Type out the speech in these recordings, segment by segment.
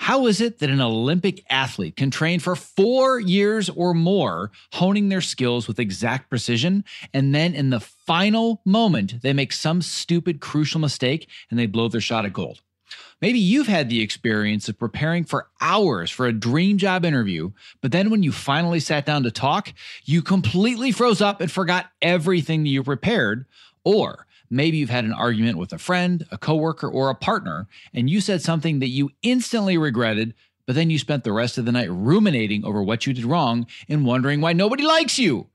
How is it that an Olympic athlete can train for four years or more, honing their skills with exact precision, and then in the final moment, they make some stupid, crucial mistake and they blow their shot at gold? Maybe you've had the experience of preparing for hours for a dream job interview, but then when you finally sat down to talk, you completely froze up and forgot everything that you prepared. Or Maybe you've had an argument with a friend, a coworker, or a partner, and you said something that you instantly regretted, but then you spent the rest of the night ruminating over what you did wrong and wondering why nobody likes you.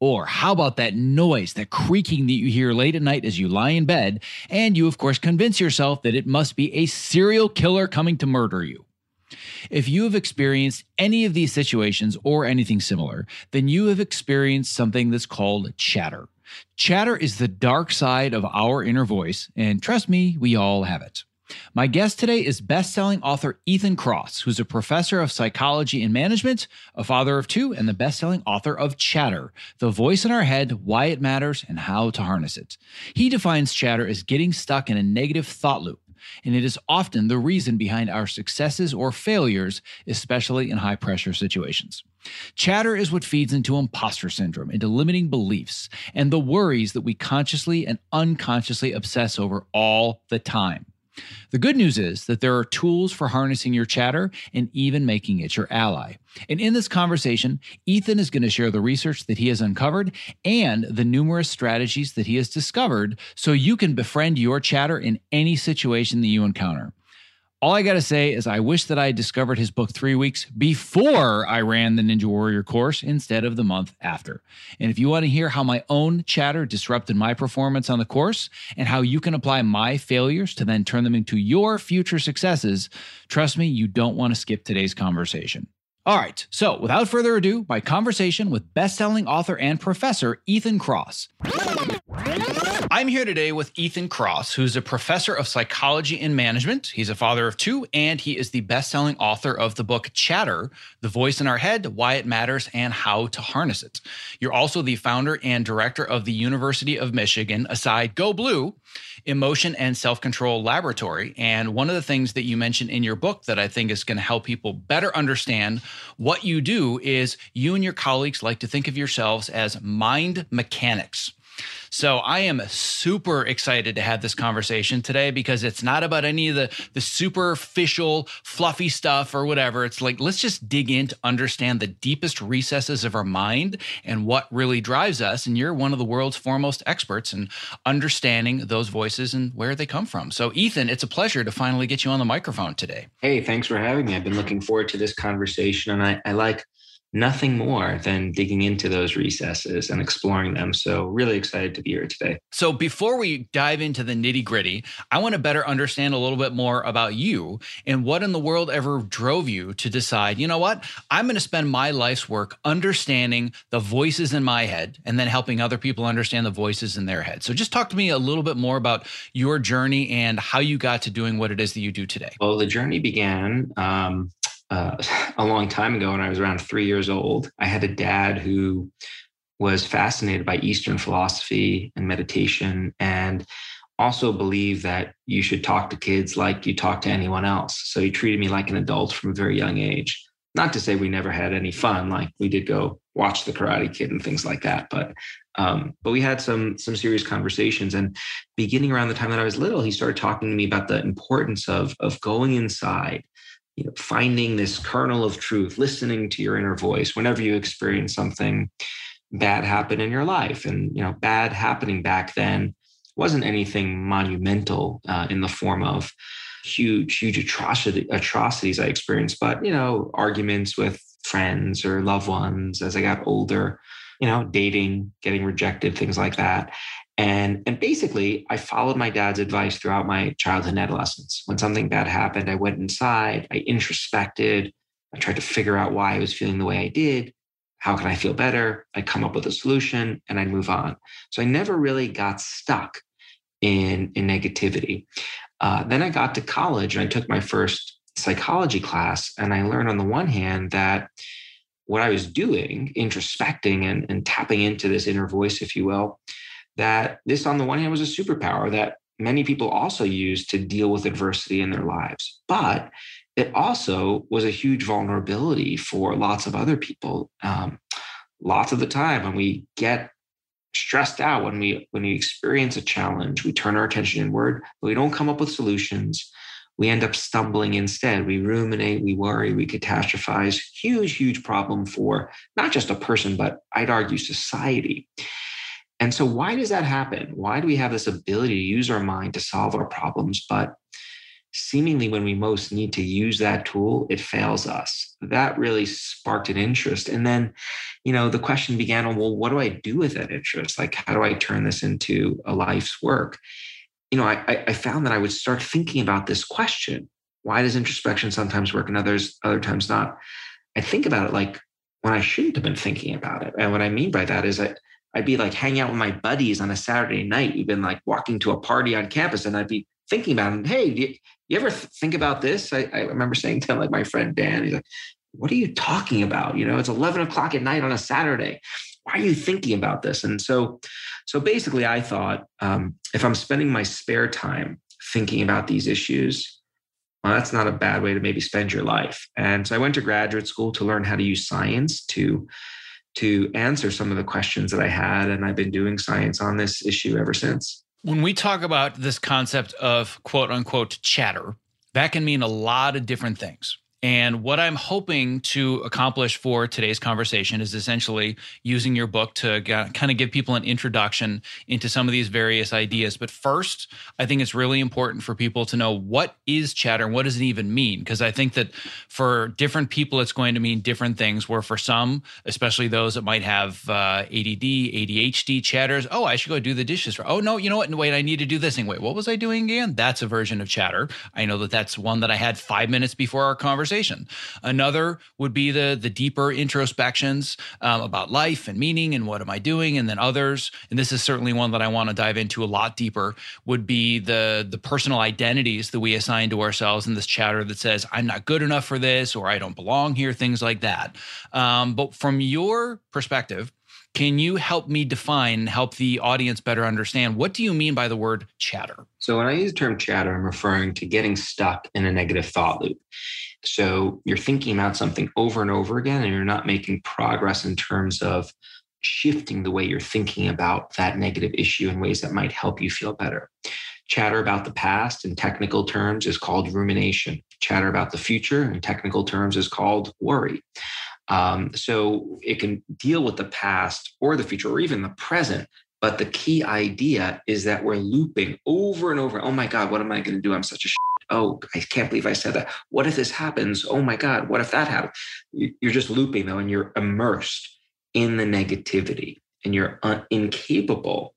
Or how about that noise, that creaking that you hear late at night as you lie in bed, and you, of course, convince yourself that it must be a serial killer coming to murder you? If you have experienced any of these situations or anything similar, then you have experienced something that's called chatter. Chatter is the dark side of our inner voice, and trust me, we all have it. My guest today is best-selling author Ethan Kross, who's a professor of psychology and management, a father of two, and the best-selling author of Chatter: The Voice in Our Head, Why It Matters, and How to Harness It. He defines chatter as getting stuck in a negative thought loop and it is often the reason behind our successes or failures, especially in high pressure situations. Chatter is what feeds into imposter syndrome, into limiting beliefs, and the worries that we consciously and unconsciously obsess over all the time. The good news is that there are tools for harnessing your chatter and even making it your ally. And in this conversation, Ethan is going to share the research that he has uncovered and the numerous strategies that he has discovered so you can befriend your chatter in any situation that you encounter. All I got to say is, I wish that I had discovered his book three weeks before I ran the Ninja Warrior course instead of the month after. And if you want to hear how my own chatter disrupted my performance on the course and how you can apply my failures to then turn them into your future successes, trust me, you don't want to skip today's conversation. All right, so without further ado, my conversation with best-selling author and professor Ethan Kross. I'm here today with Ethan Kross, who's a professor of psychology and management. He's a father of two, and he is the best-selling author of the book Chatter: The Voice in Our Head, Why It Matters, and How to Harness It. You're also the founder and director of the University of Michigan, aside Go Blue, Emotion and Self Control Laboratory. And one of the things that you mentioned in your book that I think is going to help people better understand what you do is you and your colleagues like to think of yourselves as mind mechanics. So I am super excited to have this conversation today because it's not about any of the the superficial fluffy stuff or whatever. It's like let's just dig in to understand the deepest recesses of our mind and what really drives us. And you're one of the world's foremost experts in understanding those voices and where they come from. So Ethan, it's a pleasure to finally get you on the microphone today. Hey, thanks for having me. I've been looking forward to this conversation and I, I like nothing more than digging into those recesses and exploring them. So, really excited to be here today. So, before we dive into the nitty gritty, I want to better understand a little bit more about you and what in the world ever drove you to decide, you know what, I'm going to spend my life's work understanding the voices in my head and then helping other people understand the voices in their head. So, just talk to me a little bit more about your journey and how you got to doing what it is that you do today. Well, the journey began. Um, uh, a long time ago when I was around three years old. I had a dad who was fascinated by Eastern philosophy and meditation and also believed that you should talk to kids like you talk to anyone else. So he treated me like an adult from a very young age. Not to say we never had any fun, like we did go watch the Karate Kid and things like that, but um, but we had some some serious conversations. And beginning around the time that I was little, he started talking to me about the importance of of going inside you know, finding this kernel of truth, listening to your inner voice whenever you experience something bad happen in your life. And, you know, bad happening back then wasn't anything monumental uh, in the form of huge, huge atrocity, atrocities I experienced, but, you know, arguments with friends or loved ones as I got older, you know, dating, getting rejected, things like that. And, and basically, I followed my dad's advice throughout my childhood and adolescence. When something bad happened, I went inside, I introspected, I tried to figure out why I was feeling the way I did. How can I feel better? I'd come up with a solution and I'd move on. So I never really got stuck in, in negativity. Uh, then I got to college and I took my first psychology class. And I learned on the one hand that what I was doing, introspecting and, and tapping into this inner voice, if you will, that this, on the one hand, was a superpower that many people also use to deal with adversity in their lives. But it also was a huge vulnerability for lots of other people. Um, lots of the time, when we get stressed out, when we when we experience a challenge, we turn our attention inward, but we don't come up with solutions. We end up stumbling instead. We ruminate, we worry, we catastrophize. Huge, huge problem for not just a person, but I'd argue society. And so, why does that happen? Why do we have this ability to use our mind to solve our problems? But seemingly, when we most need to use that tool, it fails us. That really sparked an interest. And then, you know, the question began on, well, what do I do with that interest? Like, how do I turn this into a life's work? You know, I, I found that I would start thinking about this question why does introspection sometimes work and others other times not? I think about it like when I shouldn't have been thinking about it. And what I mean by that is that I'd be like hanging out with my buddies on a Saturday night. We've been like walking to a party on campus, and I'd be thinking about it. Hey, do you, you ever think about this? I, I, remember saying to like my friend Dan, he's like, "What are you talking about? You know, it's eleven o'clock at night on a Saturday. Why are you thinking about this?" And so, so basically, I thought um, if I'm spending my spare time thinking about these issues, well, that's not a bad way to maybe spend your life. And so I went to graduate school to learn how to use science to to answer some of the questions that I had. And I've been doing science on this issue ever since. When we talk about this concept of quote unquote chatter, that can mean a lot of different things. And what I'm hoping to accomplish for today's conversation is essentially using your book to kind of give people an introduction into some of these various ideas. But first, I think it's really important for people to know what is chatter and what does it even mean? Because I think that for different people, it's going to mean different things. Where for some, especially those that might have uh, ADD, ADHD, chatters, oh, I should go do the dishes. For, oh, no, you know what? Wait, I need to do this thing. Wait, what was I doing again? That's a version of chatter. I know that that's one that I had five minutes before our conversation conversation. Another would be the the deeper introspections um, about life and meaning and what am I doing, and then others, and this is certainly one that I want to dive into a lot deeper, would be the the personal identities that we assign to ourselves in this chatter that says I'm not good enough for this or I don't belong here, things like that. Um, but from your perspective. Can you help me define, help the audience better understand what do you mean by the word chatter? So when I use the term chatter, I'm referring to getting stuck in a negative thought loop. So you're thinking about something over and over again, and you're not making progress in terms of shifting the way you're thinking about that negative issue in ways that might help you feel better. Chatter about the past in technical terms is called rumination. Chatter about the future in technical terms is called worry. Um, so it can deal with the past or the future or even the present. But the key idea is that we're looping over and over. Oh my God, what am I going to do? I'm such a oh, I can't believe I said that. What if this happens? Oh my God, what if that happens? You're just looping though, and you're immersed in the negativity and you're un- incapable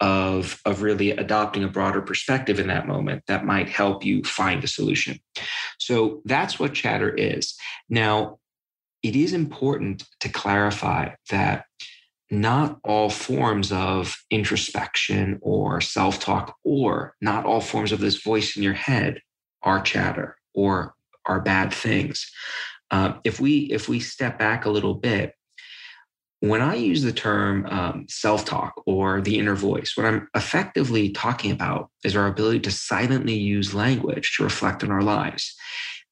of, of really adopting a broader perspective in that moment that might help you find a solution. So that's what chatter is. Now, it is important to clarify that not all forms of introspection or self talk, or not all forms of this voice in your head are chatter or our bad things. Uh, if we if we step back a little bit when I use the term um, self talk or the inner voice, what I'm effectively talking about is our ability to silently use language to reflect on our lives.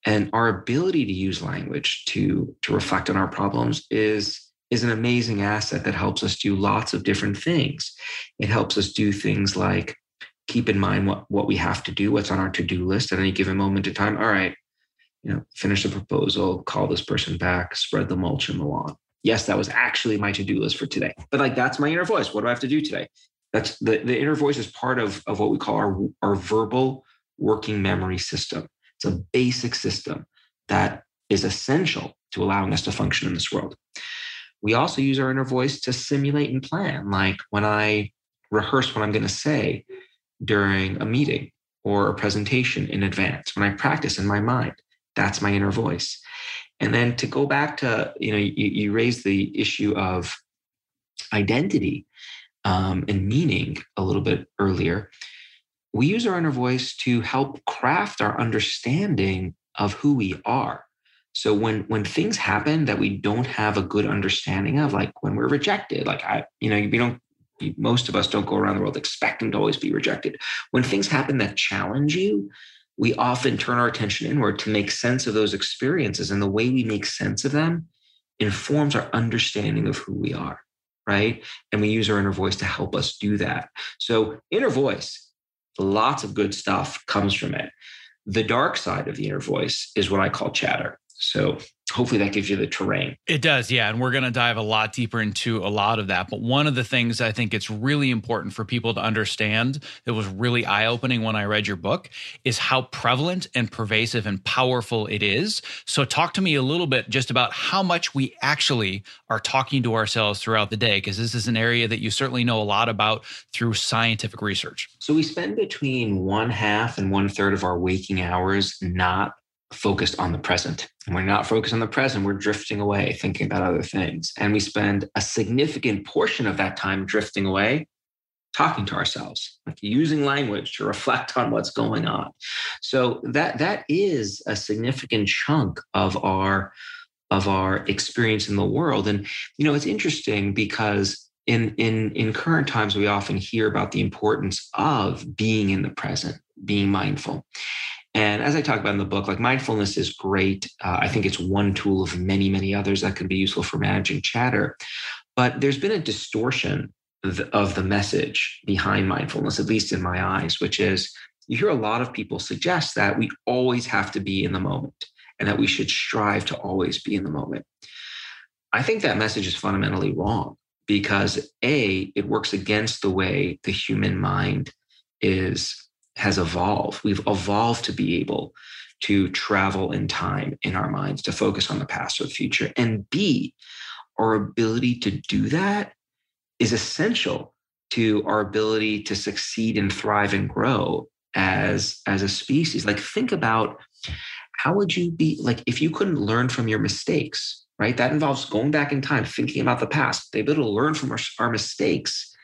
And our ability to use language to, to reflect on our problems is, is an amazing asset that helps us do lots of different things. It helps us do things like keep in mind what, what we have to do, what's on our to do list at any given moment in time. All right, you know, finish the proposal, call this person back, spread the mulch in the lawn yes, that was actually my to-do list for today. But like that's my inner voice. What do I have to do today? That's the, the inner voice is part of, of what we call our, our verbal working memory system. It's a basic system that is essential to allowing us to function in this world. We also use our inner voice to simulate and plan. Like when I rehearse what I'm going to say during a meeting or a presentation in advance, when I practice in my mind, that's my inner voice. And then to go back to, you know, you, you raised the issue of identity um, and meaning a little bit earlier. We use our inner voice to help craft our understanding of who we are. So when when things happen that we don't have a good understanding of, like when we're rejected, like I, you know, we don't most of us don't go around the world expecting to always be rejected. When things happen that challenge you, we often turn our attention inward to make sense of those experiences. And the way we make sense of them informs our understanding of who we are, right? And we use our inner voice to help us do that. So, inner voice, lots of good stuff comes from it. The dark side of the inner voice is what I call chatter. So, hopefully that gives you the terrain. It does, yeah. And we're going to dive a lot deeper into a lot of that. But one of the things I think it's really important for people to understand that was really eye opening when I read your book is how prevalent and pervasive and powerful it is. So, talk to me a little bit just about how much we actually are talking to ourselves throughout the day, because this is an area that you certainly know a lot about through scientific research. So, we spend between one half and one third of our waking hours not focused on the present. And we're not focused on the present, we're drifting away, thinking about other things. And we spend a significant portion of that time drifting away, talking to ourselves, like using language to reflect on what's going on. So that that is a significant chunk of our of our experience in the world. And you know, it's interesting because in in in current times we often hear about the importance of being in the present, being mindful. And as I talk about in the book, like mindfulness is great. Uh, I think it's one tool of many, many others that can be useful for managing chatter. But there's been a distortion of the message behind mindfulness, at least in my eyes, which is you hear a lot of people suggest that we always have to be in the moment and that we should strive to always be in the moment. I think that message is fundamentally wrong because A, it works against the way the human mind is has evolved. We've evolved to be able to travel in time in our minds, to focus on the past or the future. And B, our ability to do that is essential to our ability to succeed and thrive and grow as as a species like think about how would you be like if you couldn't learn from your mistakes right that involves going back in time thinking about the past the ability to learn from our, our mistakes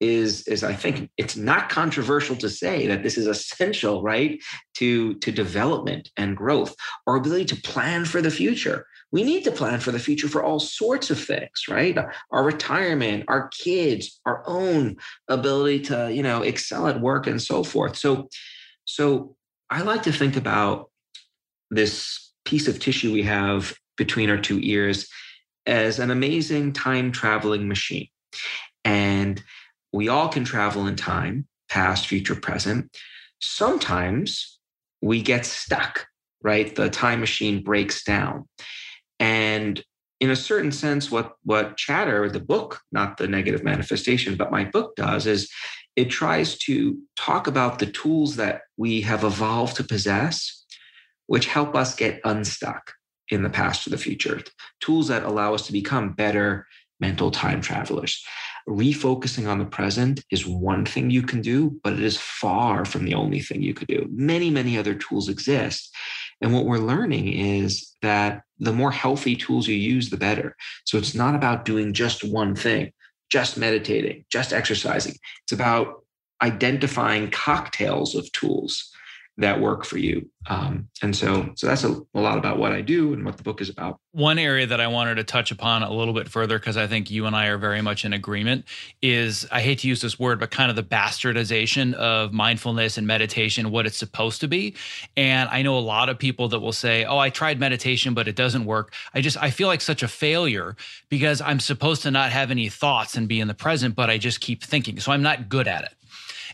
is is I think it's not controversial to say that this is essential, right, to to development and growth. Our ability to plan for the future. We need to plan for the future for all sorts of things, right? Our retirement, our kids, our own ability to, you know, excel at work and so forth. So, so I like to think about this piece of tissue we have between our two ears as an amazing time traveling machine. And we all can travel in time, past, future, present. Sometimes we get stuck, right? The time machine breaks down. And in a certain sense, what, what Chatter, the book, not the negative manifestation, but my book does is it tries to talk about the tools that we have evolved to possess, which help us get unstuck in the past or the future, tools that allow us to become better mental time travelers. Refocusing on the present is one thing you can do, but it is far from the only thing you could do. Many, many other tools exist. And what we're learning is that the more healthy tools you use, the better. So it's not about doing just one thing, just meditating, just exercising. It's about identifying cocktails of tools that work for you. Um, and so, so that's a, a, lot about what I do and what the book is about. One area that I wanted to touch upon a little bit further, because I think you and I are very much in agreement, is I hate to use this word, but kind of the bastardization of mindfulness and meditation, what it's supposed to be. And I know a lot of people that will say, "Oh, I tried meditation, but it doesn't work." I just I feel like such a failure because I'm supposed to not have any thoughts and be in the present, but I just keep thinking, so I'm not good at it.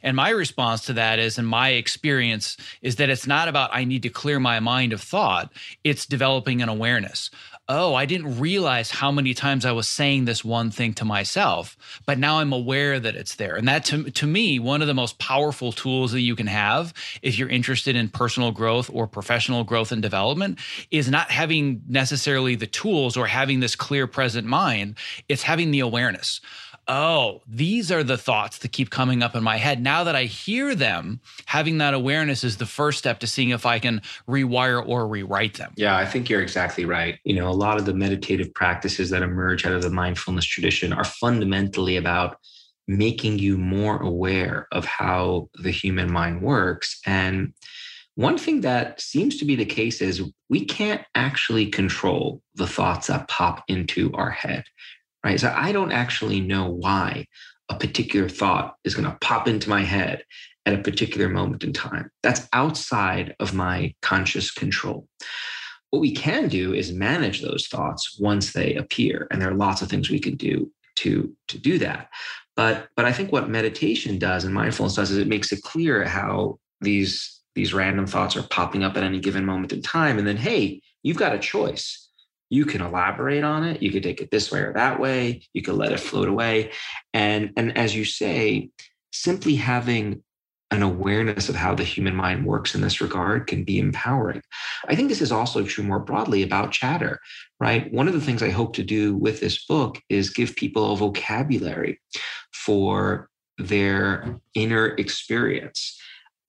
And my response to that is, and my experience is that it's not about I need to clear my mind of thought, it's developing an awareness. Oh, I didn't realize how many times I was saying this one thing to myself, but now I'm aware that it's there. And that to, to me, one of the most powerful tools that you can have if you're interested in personal growth or professional growth and development is not having necessarily the tools or having this clear present mind, it's having the awareness oh, these are the thoughts that keep coming up in my head. Now that I hear them, having that awareness is the first step to seeing if I can rewire or rewrite them. Yeah, I think you're exactly right. You know, a lot of the meditative practices that emerge out of the mindfulness tradition are fundamentally about making you more aware of how the human mind works. And one thing that seems to be the case is we can't actually control the thoughts that pop into our head right? So I don't actually know why a particular thought is going to pop into my head at a particular moment in time. That's outside of my conscious control. What we can do is manage those thoughts once they appear. And there are lots of things we can do to, to do that. But, but I think what meditation does and mindfulness does is it makes it clear how these, these random thoughts are popping up at any given moment in time. And then, hey, you've got a choice you can elaborate on it you could take it this way or that way you could let it float away and and as you say simply having an awareness of how the human mind works in this regard can be empowering. I think this is also true more broadly about chatter, right? One of the things I hope to do with this book is give people a vocabulary for their inner experience.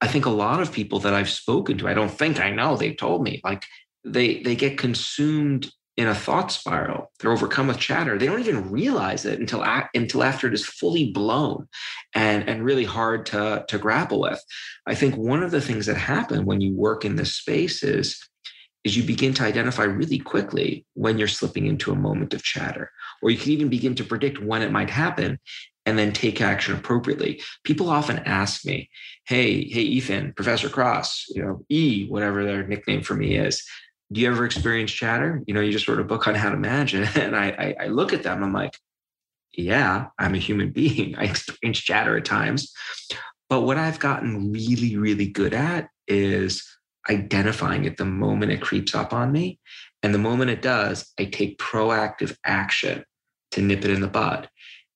I think a lot of people that I've spoken to, I don't think I know, they've told me like they they get consumed in a thought spiral. They're overcome with chatter. They don't even realize it until until after it is fully blown and, and really hard to, to grapple with. I think one of the things that happen when you work in this space is, is you begin to identify really quickly when you're slipping into a moment of chatter, or you can even begin to predict when it might happen and then take action appropriately. People often ask me, hey, hey, Ethan, Professor Kross, you know, E, whatever their nickname for me is do you ever experience chatter? You know, you just wrote a book on how to manage it. And I, I, I look at them, I'm like, yeah, I'm a human being. I experience chatter at times. But what I've gotten really, really good at is identifying it the moment it creeps up on me. And the moment it does, I take proactive action to nip it in the bud.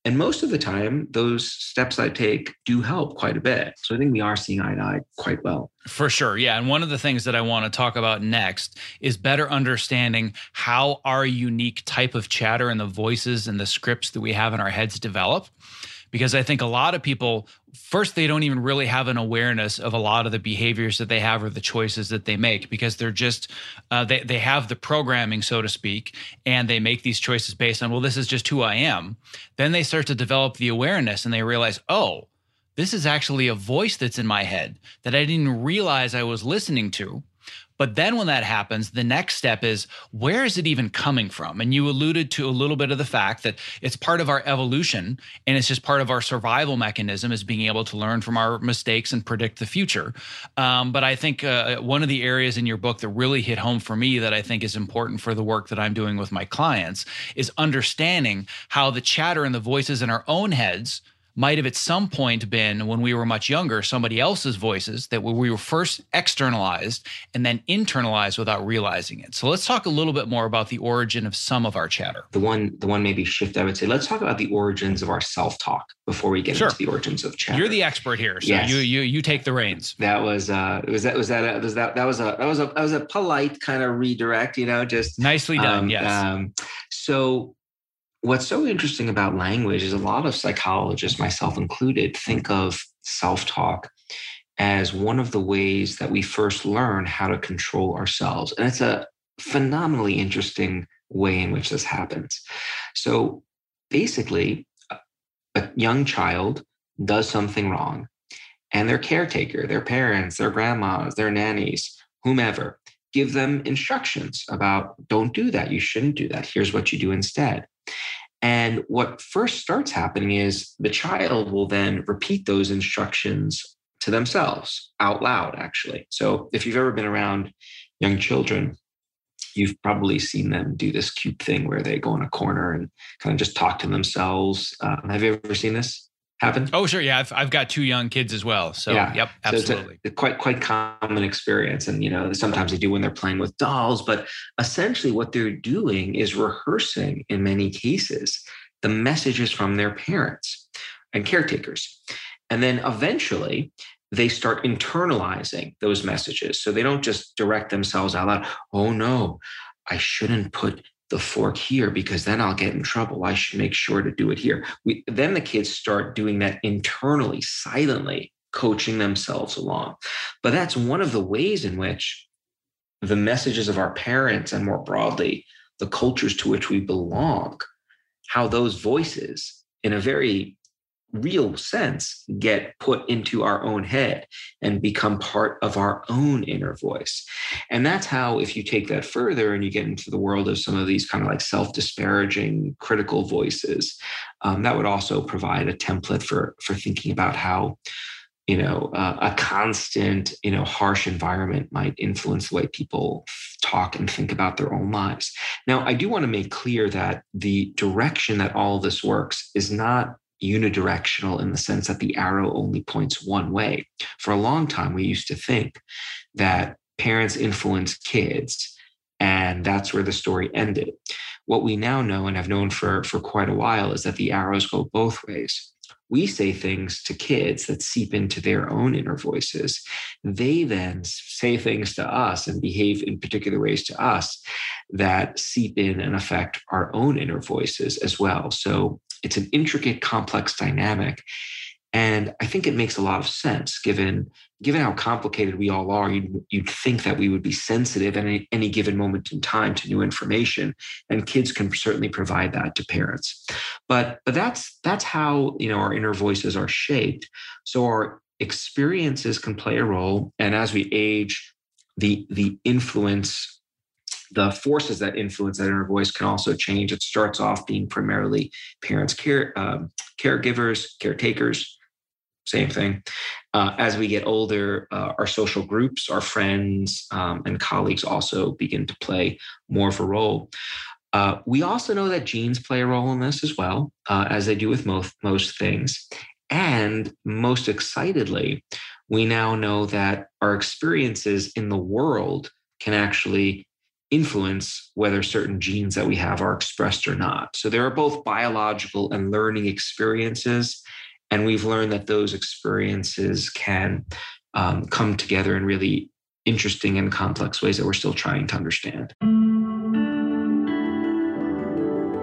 And most of the time, those steps I take do help quite a bit. So I think we are seeing eye to eye quite well. For sure. Yeah. And one of the things that I want to talk about next is better understanding how our unique type of chatter and the voices and the scripts that we have in our heads develop because I think a lot of people, first, they don't even really have an awareness of a lot of the behaviors that they have or the choices that they make because they're just, uh, they, they have the programming, so to speak, and they make these choices based on, well, this is just who I am. Then they start to develop the awareness and they realize, oh, this is actually a voice that's in my head that I didn't realize I was listening to. But then when that happens, the next step is where is it even coming from? And you alluded to a little bit of the fact that it's part of our evolution and it's just part of our survival mechanism is being able to learn from our mistakes and predict the future. Um, but I think uh, one of the areas in your book that really hit home for me that I think is important for the work that I'm doing with my clients is understanding how the chatter and the voices in our own heads might have at some point been when we were much younger, somebody else's voices that we were first externalized and then internalized without realizing it. So let's talk a little bit more about the origin of some of our chatter. The one, the one maybe shift I would say, let's talk about the origins of our self-talk before we get sure. into the origins of chatter. You're the expert here, so yes. you you you take the reins. That was uh was that was that a, was that that was a that was a that was a polite kind of redirect, you know, just nicely done. Um, yes. Um, so what's so interesting about language is a lot of psychologists, myself included, think of self talk as one of the ways that we first learn how to control ourselves. And it's a phenomenally interesting way in which this happens. So basically, a young child does something wrong, and their caretaker, their parents, their grandmas, their nannies, whomever, give them instructions about don't do that. You shouldn't do that. Here's what you do instead. And what first starts happening is the child will then repeat those instructions to themselves out loud, actually. So if you've ever been around young children, you've probably seen them do this cute thing where they go in a corner and kind of just talk to themselves. Um, have you ever seen this? Happen? Oh, sure. Yeah. I've, I've got two young kids as well. So, yeah. yep, absolutely. So it's a, quite, quite common experience. And, you know, sometimes they do when they're playing with dolls, but essentially what they're doing is rehearsing in many cases the messages from their parents and caretakers. And then eventually they start internalizing those messages. So they don't just direct themselves out loud. Oh, no, I shouldn't put the fork here because then I'll get in trouble. I should make sure to do it here. We, then the kids start doing that internally, silently, coaching themselves along. But that's one of the ways in which the messages of our parents and more broadly, the cultures to which we belong, how those voices, in a very real sense get put into our own head and become part of our own inner voice. And that's how, if you take that further and you get into the world of some of these kind of like self disparaging critical voices, um, that would also provide a template for, for thinking about how. You know, uh, a constant, you know, harsh environment might influence the way people talk and think about their own lives. Now, I do want to make clear that the direction that all this works is not unidirectional in the sense that the arrow only points one way. For a long time, we used to think that parents influence kids and that's where the story ended. What we now know and have known for, for quite a while is that the arrows go both ways. We say things to kids that seep into their own inner voices. They then say things to us and behave in particular ways to us that seep in and affect our own inner voices as well. So it's an intricate, complex dynamic. And I think it makes a lot of sense given given how complicated we all are. You'd, you'd think that we would be sensitive at any, any given moment in time to new information, and kids can certainly provide that to parents. But but that's that's how you know our inner voices are shaped. So our experiences can play a role, and as we age, the the influence the forces that influence that inner voice can also change. It starts off being primarily parents, care, um, caregivers, caretakers, same thing. Uh, as we get older, uh, our social groups, our friends, um, and colleagues also begin to play more of a role. Uh, we also know that genes play a role in this as well, uh, as they do with most most things. And most excitedly, we now know that our experiences in the world can actually influence whether certain genes that we have are expressed or not. So there are both biological and learning experiences. And we've learned that those experiences can um, come together in really interesting and complex ways that we're still trying to understand.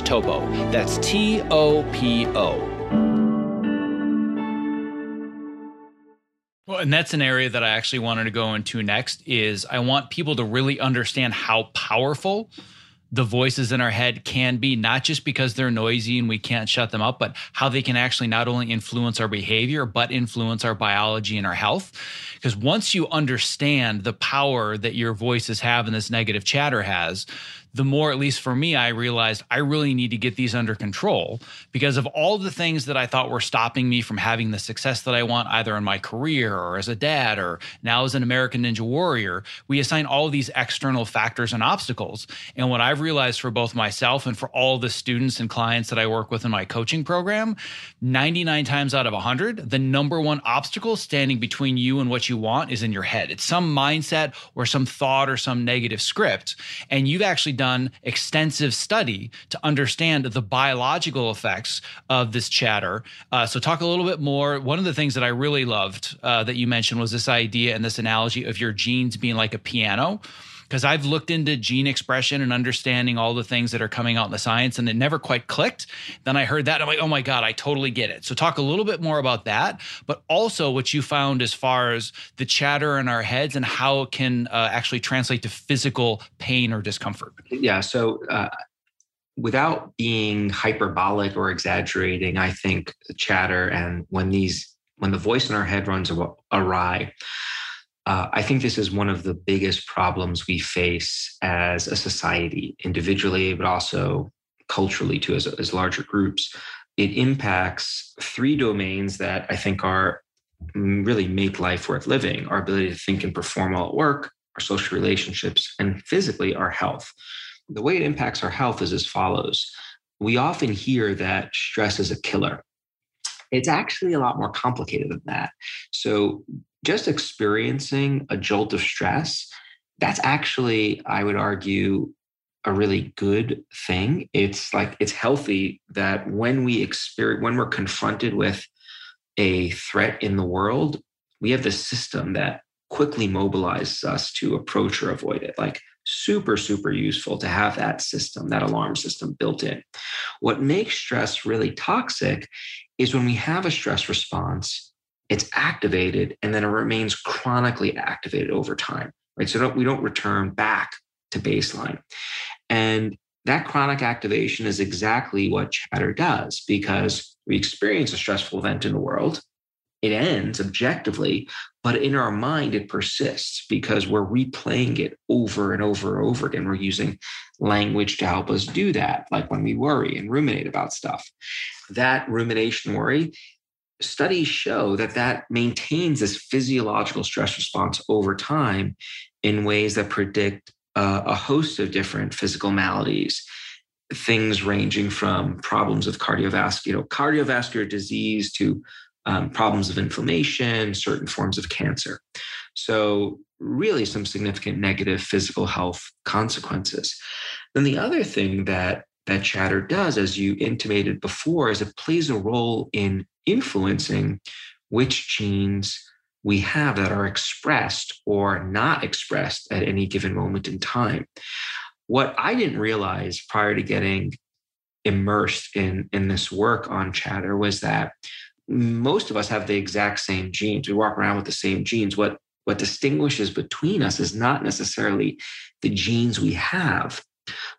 topo. That's T-O-P-O. Well, and that's an area that I actually wanted to go into next is I want people to really understand how powerful the voices in our head can be, not just because they're noisy and we can't shut them up, but how they can actually not only influence our behavior, but influence our biology and our health. Because once you understand the power that your voices have and this negative chatter has, the more, at least for me, I realized I really need to get these under control because of all the things that I thought were stopping me from having the success that I want, either in my career or as a dad or now as an American Ninja Warrior. We assign all these external factors and obstacles. And what I've realized for both myself and for all the students and clients that I work with in my coaching program, 99 times out of 100, the number one obstacle standing between you and what you want is in your head. It's some mindset or some thought or some negative script. And you've actually done extensive study to understand the biological effects of this chatter. Uh, so, talk a little bit more. One of the things that I really loved uh, that you mentioned was this idea and this analogy of your genes being like a piano because I've looked into gene expression and understanding all the things that are coming out in the science, and it never quite clicked. Then I heard that, I'm like, oh my God, I totally get it. So, talk a little bit more about that, but also what you found as far as the chatter in our heads and how it can uh, actually translate to physical pain or discomfort. Yeah. So, uh, without being hyperbolic or exaggerating, I think the chatter and when these, when the voice in our head runs awry, uh, I think this is one of the biggest problems we face as a society, individually, but also culturally too, as, as larger groups. It impacts three domains that I think are mm, really make life worth living our ability to think and perform well at work, our social relationships, and physically our health. The way it impacts our health is as follows. We often hear that stress is a killer. It's actually a lot more complicated than that. So, just experiencing a jolt of stress, that's actually, I would argue, a really good thing. It's like it's healthy that when we experience when we're confronted with a threat in the world, we have this system that quickly mobilizes us to approach or avoid it. Like super, super useful to have that system, that alarm system built in. What makes stress really toxic is when we have a stress response it's activated and then it remains chronically activated over time, right? So don't, we don't return back to baseline. And that chronic activation is exactly what chatter does because we experience a stressful event in the world. It ends objectively, but in our mind, it persists because we're replaying it over and over and over again. We're using language to help us do that, like when we worry and ruminate about stuff. That rumination worry studies show that that maintains this physiological stress response over time in ways that predict uh, a host of different physical maladies things ranging from problems of cardiovascular you know, cardiovascular disease to um, problems of inflammation certain forms of cancer. So really some significant negative physical health consequences. Then the other thing that that chatter does, as you intimated before, is it plays a role in influencing which genes we have that are expressed or not expressed at any given moment in time. What I didn't realize prior to getting immersed in, in this work on chatter was that most of us have the exact same genes. We walk around with the same genes. What what distinguishes between us is not necessarily the genes we have,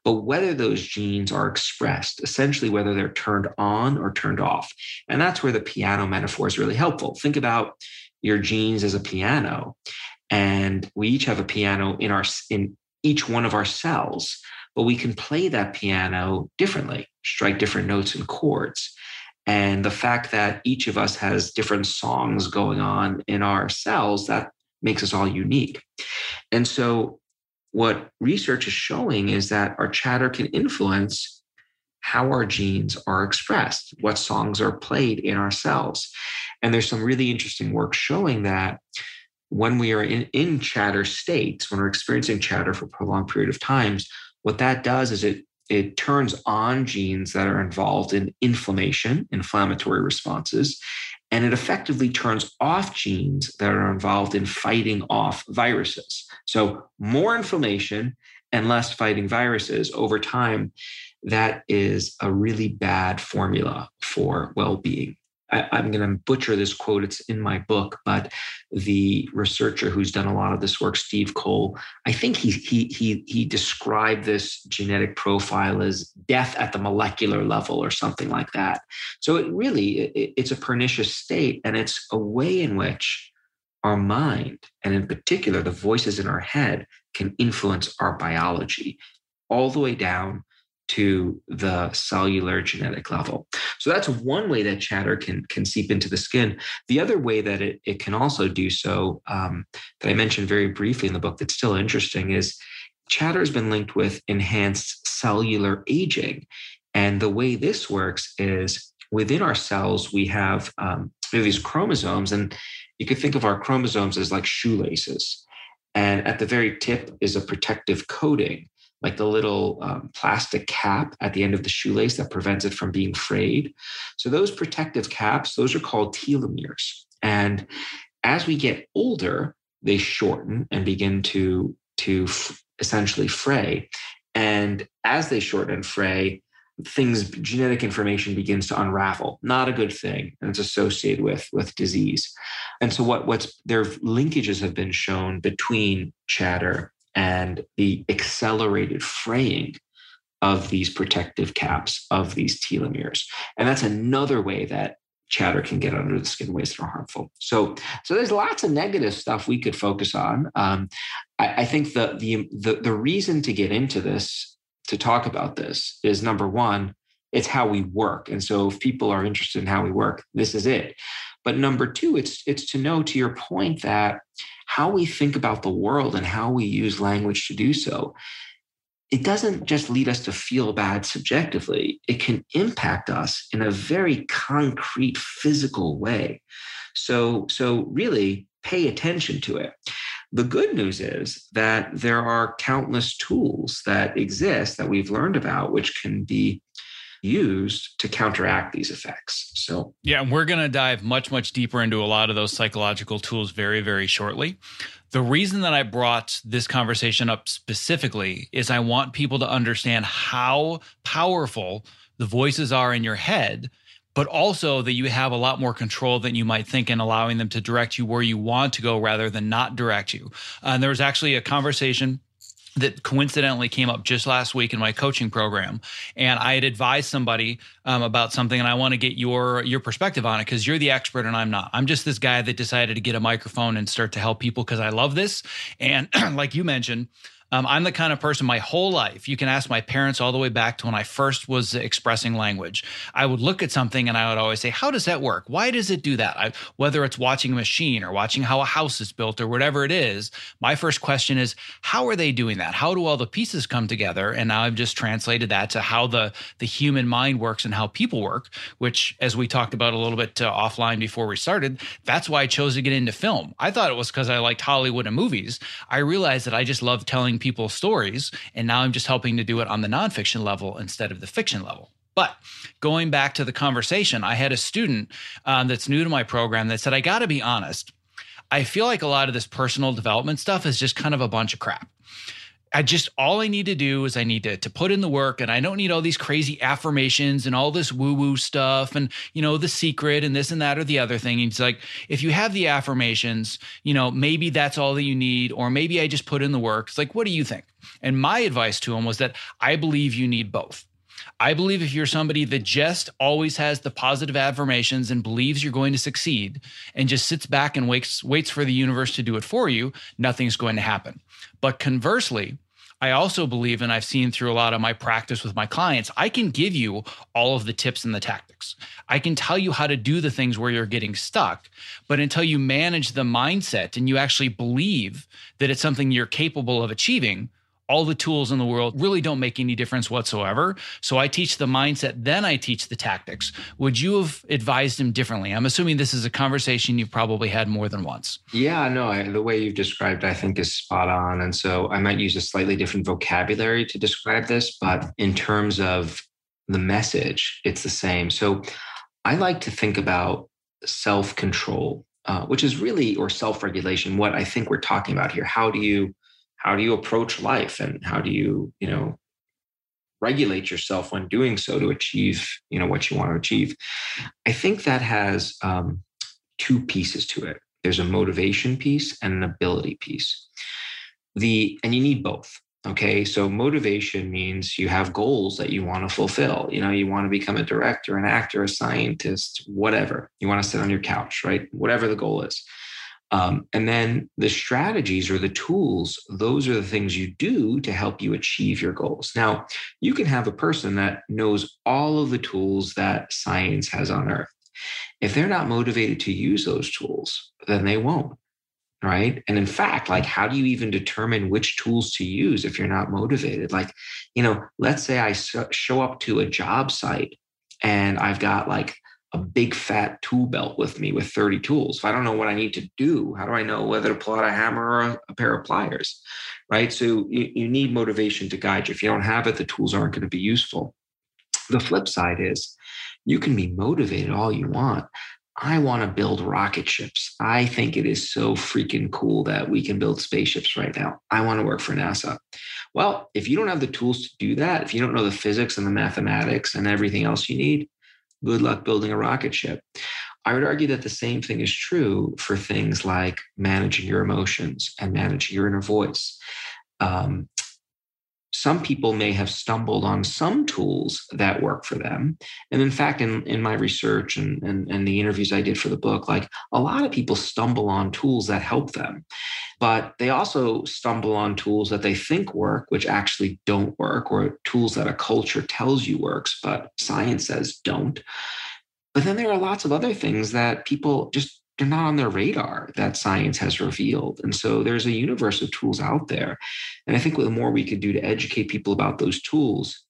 but whether those genes are expressed, essentially whether they're turned on or turned off. And that's where the piano metaphor is really helpful. Think about your genes as a piano, and we each have a piano in our in each one of our cells, but we can play that piano differently, strike different notes and chords. And the fact that each of us has different songs going on in our cells, that makes us all unique. And so, what research is showing is that our chatter can influence how our genes are expressed, what songs are played in our cells. And there's some really interesting work showing that when we are in, in chatter states, when we're experiencing chatter for a prolonged period of times, what that does is it it turns on genes that are involved in inflammation, inflammatory responses, and it effectively turns off genes that are involved in fighting off viruses. So, more inflammation and less fighting viruses over time, that is a really bad formula for well being. I, am going to butcher this quote. It's in my book, but the researcher who's done a lot of this work, Steve Cole, I think he he he he described this genetic profile as death at the molecular level or something like that. So it really it, it's a pernicious state, and it's a way in which our mind, and in particular the voices in our head, can influence our biology all the way down to the cellular genetic level. So that's one way that chatter can, can seep into the skin. The other way that it, it can also do so, um, that I mentioned very briefly in the book that's still interesting, is chatter has been linked with enhanced cellular aging. And the way this works is within our cells, we have, um, we have these chromosomes, and you could think of our chromosomes as like shoelaces. And at the very tip is a protective coating like the little um, plastic cap at the end of the shoelace that prevents it from being frayed. So those protective caps, those are called telomeres. And as we get older, they shorten and begin to, to f- essentially fray. And as they shorten and fray, things genetic information begins to unravel not a good thing and it's associated with with disease and so what what's their linkages have been shown between chatter and the accelerated fraying of these protective caps of these telomeres. And that's another way that chatter can get under the skin ways that are harmful. So, so there's lots of negative stuff we could focus on. Um, I, I, think the, the the the reason to get into this, to talk about this, is number one, it's how we work. And so, if people are interested in how we work, this is it. But number two, it's it's to know, to your point, that how we think about the world and how we use language to do so, it doesn't just lead us to feel bad subjectively, it can impact us in a very concrete physical way. So, so really pay attention to it. The good news is that there are countless tools that exist that we've learned about, which can be used to counteract these effects. So, yeah, we're going to dive much, much deeper into a lot of those psychological tools very, very shortly. The reason that I brought this conversation up specifically is I want people to understand how powerful the voices are in your head but also that you have a lot more control than you might think in allowing them to direct you where you want to go rather than not direct you. And there was actually a conversation that coincidentally came up just last week in my coaching program. And i had advised somebody um, about something and i want to get your your perspective on it because you're the expert and i'm not. I'm just this guy that decided to get a microphone and start to help people because i love this. And like you mentioned um, I'm the kind of person my whole life, you can ask my parents all the way back to when I first was expressing language. I would look at something and I would always say, How does that work? Why does it do that? I, whether it's watching a machine or watching how a house is built or whatever it is, my first question is, How are they doing that? How do all the pieces come together? And now I've just translated that to how the, the human mind works and how people work, which, as we talked about a little bit uh, offline before we started, that's why I chose to get into film. I thought it was because I liked Hollywood and movies. I realized that I just love telling people's stories. And now I'm just helping to do it on the nonfiction level instead of the fiction level. But going back to the conversation, I had a student um, that's new to my program that said, I got to be honest. I feel like a lot of this personal development stuff is just kind of a bunch of crap. I just all I need to do is I need to to put in the work and I don't need all these crazy affirmations and all this woo-woo stuff and you know the secret and this and that or the other thing. And it's like if you have the affirmations, you know, maybe that's all that you need, or maybe I just put in the work. It's like, what do you think? And my advice to him was that I believe you need both. I believe if you're somebody that just always has the positive affirmations and believes you're going to succeed and just sits back and waits waits for the universe to do it for you, nothing's going to happen. But conversely, I also believe, and I've seen through a lot of my practice with my clients, I can give you all of the tips and the tactics. I can tell you how to do the things where you're getting stuck. But until you manage the mindset and you actually believe that it's something you're capable of achieving, all the tools in the world really don't make any difference whatsoever. So I teach the mindset, then I teach the tactics. Would you have advised him differently? I'm assuming this is a conversation you've probably had more than once. Yeah, no, I, the way you've described, I think, is spot on. And so I might use a slightly different vocabulary to describe this, but in terms of the message, it's the same. So I like to think about self control, uh, which is really, or self regulation, what I think we're talking about here. How do you how do you approach life and how do you you know regulate yourself when doing so to achieve you know what you want to achieve? I think that has um, two pieces to it. There's a motivation piece and an ability piece. The and you need both okay? So motivation means you have goals that you want to fulfill. You know you want to become a director an actor a scientist whatever. You want to sit on your couch right? Whatever the goal is um, and then the strategies or the tools, those are the things you do to help you achieve your goals. Now, you can have a person that knows all of the tools that science has on earth. If they're not motivated to use those tools, then they won't. Right. And in fact, like, how do you even determine which tools to use if you're not motivated? Like, you know, let's say I show up to a job site and I've got like a big fat tool belt with me with 30 tools. If I don't know what I need to do, how do I know whether to pull out a hammer or a, a pair of pliers? Right. So you, you need motivation to guide you. If you don't have it, the tools aren't going to be useful. The flip side is you can be motivated all you want. I want to build rocket ships. I think it is so freaking cool that we can build spaceships right now. I want to work for NASA. Well, if you don't have the tools to do that, if you don't know the physics and the mathematics and everything else you need, good luck building a rocket ship. I would argue that the same thing is true for things like managing your emotions and managing your inner voice. Um, some people may have stumbled on some tools that work for them. And in fact, in, in my research and, and, and the interviews I did for the book, like a lot of people stumble on tools that help them. But they also stumble on tools that they think work, which actually don't work, or tools that a culture tells you works, but science says don't. But then there are lots of other things that people just they're not on their radar that science has revealed. And so there's a universe of tools out there. And I think the more we could do to educate people about those tools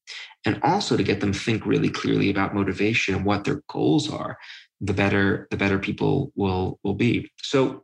and also to get them think really clearly about motivation and what their goals are, the better the better people will will be. So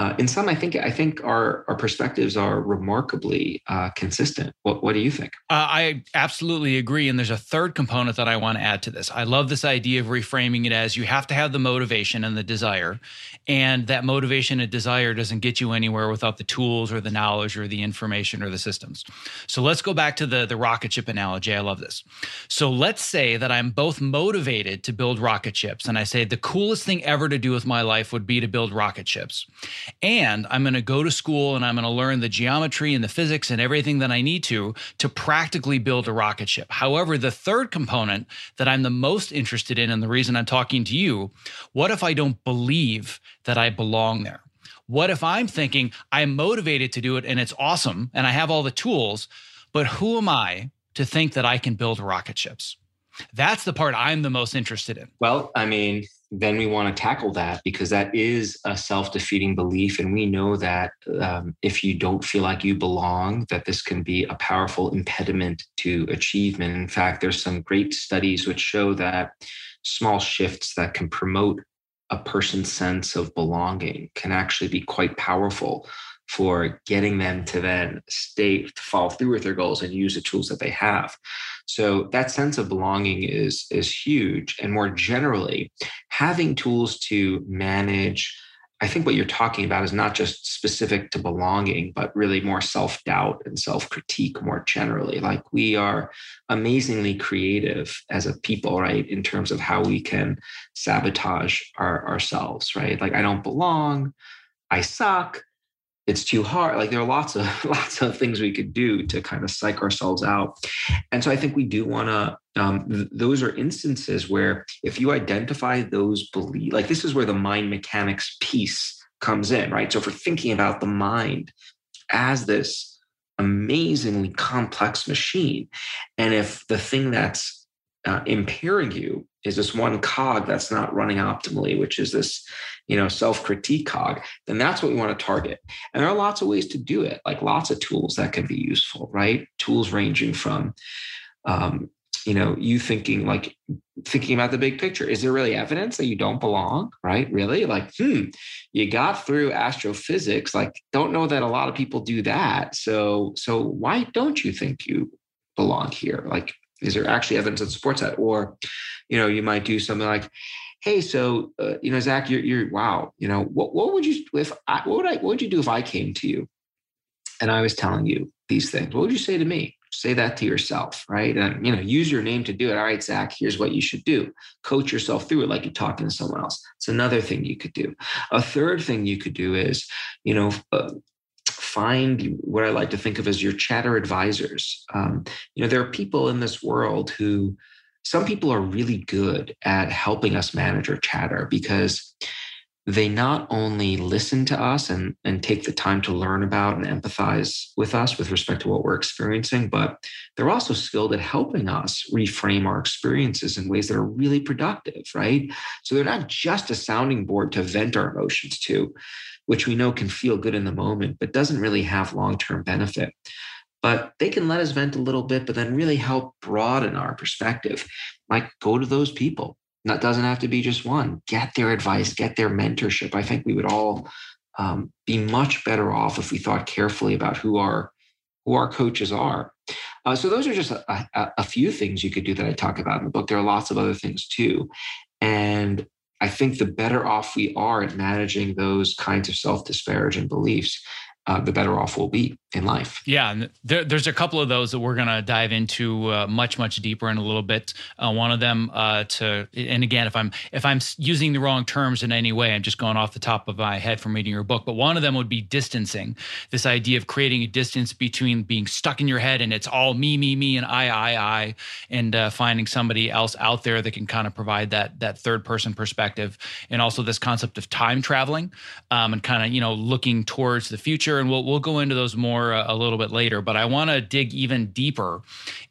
uh, in some, I think I think our our perspectives are remarkably uh, consistent. What what do you think? Uh, I absolutely agree. And there's a third component that I want to add to this. I love this idea of reframing it as you have to have the motivation and the desire, and that motivation and desire doesn't get you anywhere without the tools or the knowledge or the information or the systems. So let's go back to the the rocket ship analogy. I love this. So let's say that I'm both motivated to build rocket ships, and I say the coolest thing ever to do with my life would be to build rocket ships and I'm going to go to school and I'm going to learn the geometry and the physics and everything that I need to to practically build a rocket ship. However, the third component that I'm the most interested in and the reason I'm talking to you, what if I don't believe that I belong there? What if I'm thinking I'm motivated to do it and it's awesome and I have all the tools, but who am I to think that I can build rocket ships? That's the part I'm the most interested in. Well, I mean, then we want to tackle that because that is a self-defeating belief and we know that um, if you don't feel like you belong that this can be a powerful impediment to achievement. In fact there's some great studies which show that small shifts that can promote a person's sense of belonging can actually be quite powerful for getting them to then stay to follow through with their goals and use the tools that they have so that sense of belonging is is huge and more generally having tools to manage I think what you're talking about is not just specific to belonging, but really more self doubt and self critique more generally. Like we are amazingly creative as a people, right? In terms of how we can sabotage our, ourselves, right? Like I don't belong, I suck, it's too hard. Like there are lots of lots of things we could do to kind of psych ourselves out. And so I think we do want to. Um, th- those are instances where if you identify those beliefs, like this is where the mind mechanics piece comes in, right? So if we're thinking about the mind as this amazingly complex machine, and if the thing that's uh, impairing you is this one cog that's not running optimally, which is this, you know, self-critique cog, then that's what we want to target. And there are lots of ways to do it, like lots of tools that can be useful, right? Tools ranging from, um, you know, you thinking like thinking about the big picture. Is there really evidence that you don't belong? Right? Really? Like, hmm, you got through astrophysics. Like, don't know that a lot of people do that. So, so why don't you think you belong here? Like, is there actually evidence that supports that? Or, you know, you might do something like, hey, so uh, you know, Zach, you're, you're wow, you know, what what would you if I, what would I what would you do if I came to you and I was telling you these things? What would you say to me? Say that to yourself, right? And you know, use your name to do it. All right, Zach, here's what you should do. Coach yourself through it like you're talking to someone else. It's another thing you could do. A third thing you could do is, you know, uh, find what I like to think of as your chatter advisors. Um, you know, there are people in this world who some people are really good at helping us manage our chatter because they not only listen to us and, and take the time to learn about and empathize with us with respect to what we're experiencing, but they're also skilled at helping us reframe our experiences in ways that are really productive, right? So they're not just a sounding board to vent our emotions to, which we know can feel good in the moment, but doesn't really have long term benefit but they can let us vent a little bit, but then really help broaden our perspective. Like go to those people. That doesn't have to be just one. Get their advice, get their mentorship. I think we would all um, be much better off if we thought carefully about who our who our coaches are. Uh, so those are just a, a, a few things you could do that I talk about in the book. There are lots of other things too, and I think the better off we are at managing those kinds of self disparaging beliefs, uh, the better off we'll be in life. Yeah, there, there's a couple of those that we're going to dive into uh, much much deeper in a little bit. Uh, one of them uh, to, and again, if I'm if I'm using the wrong terms in any way, I'm just going off the top of my head from reading your book. But one of them would be distancing. This idea of creating a distance between being stuck in your head and it's all me me me and I I I, and uh, finding somebody else out there that can kind of provide that that third person perspective, and also this concept of time traveling, um, and kind of you know looking towards the future. And we'll we'll go into those more uh, a little bit later, but I want to dig even deeper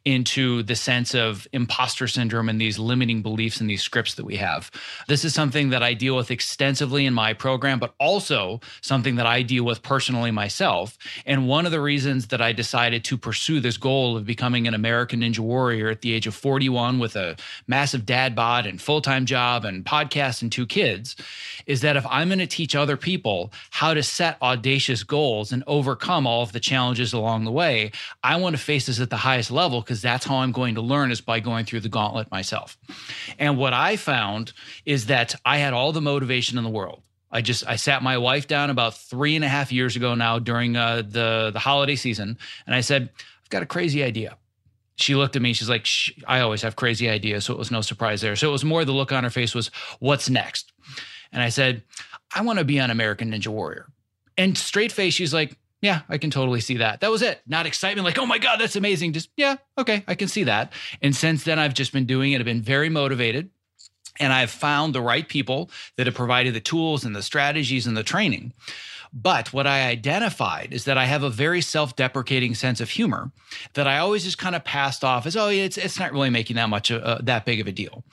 into the sense of imposter syndrome and these limiting beliefs and these scripts that we have. This is something that I deal with extensively in my program, but also something that I deal with personally myself. And one of the reasons that I decided to pursue this goal of becoming an American Ninja Warrior at the age of 41 with a massive dad bod and full time job and podcast and two kids is that if I'm going to teach other people how to set audacious goals and overcome all of the challenges along the way, I want to face this at the highest level because that's how I'm going to learn is by going through the gauntlet myself. And what I found is that I had all the motivation in the world. I just I sat my wife down about three and a half years ago now during uh, the the holiday season, and I said, I've got a crazy idea. She looked at me. She's like, I always have crazy ideas, so it was no surprise there. So it was more the look on her face was, what's next? And I said, I want to be on American Ninja Warrior. And straight face, she's like, yeah, I can totally see that. That was it. Not excitement like, oh my God, that's amazing. Just, yeah, okay, I can see that. And since then, I've just been doing it. I've been very motivated. And I've found the right people that have provided the tools and the strategies and the training but what I identified is that I have a very self deprecating sense of humor that I always just kind of passed off as, oh, it's, it's not really making that much, uh, that big of a deal.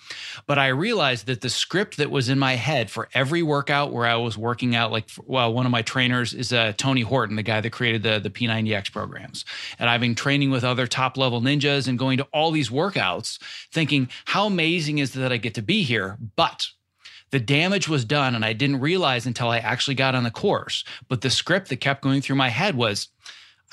But I realized that the script that was in my head for every workout where I was working out, like, well, one of my trainers is uh, Tony Horton, the guy that created the, the P90X programs. And I've been training with other top level ninjas and going to all these workouts thinking, how amazing is it that I get to be here? But The damage was done, and I didn't realize until I actually got on the course. But the script that kept going through my head was,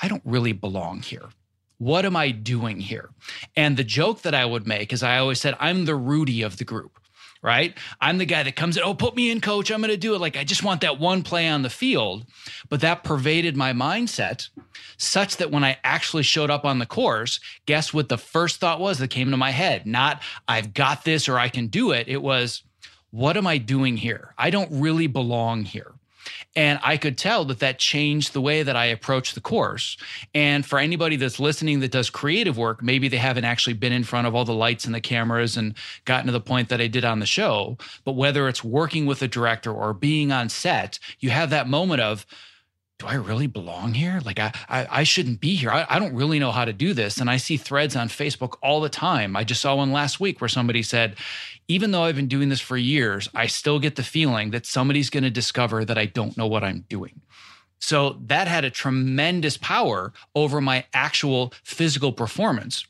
I don't really belong here. What am I doing here? And the joke that I would make is I always said, I'm the Rudy of the group, right? I'm the guy that comes in, oh, put me in, coach. I'm going to do it. Like, I just want that one play on the field. But that pervaded my mindset such that when I actually showed up on the course, guess what the first thought was that came to my head? Not, I've got this or I can do it. It was, what am I doing here? I don't really belong here. And I could tell that that changed the way that I approached the course. And for anybody that's listening that does creative work, maybe they haven't actually been in front of all the lights and the cameras and gotten to the point that I did on the show. But whether it's working with a director or being on set, you have that moment of, do I really belong here? Like I, I, I shouldn't be here. I, I don't really know how to do this. And I see threads on Facebook all the time. I just saw one last week where somebody said, even though I've been doing this for years, I still get the feeling that somebody's going to discover that I don't know what I'm doing. So that had a tremendous power over my actual physical performance.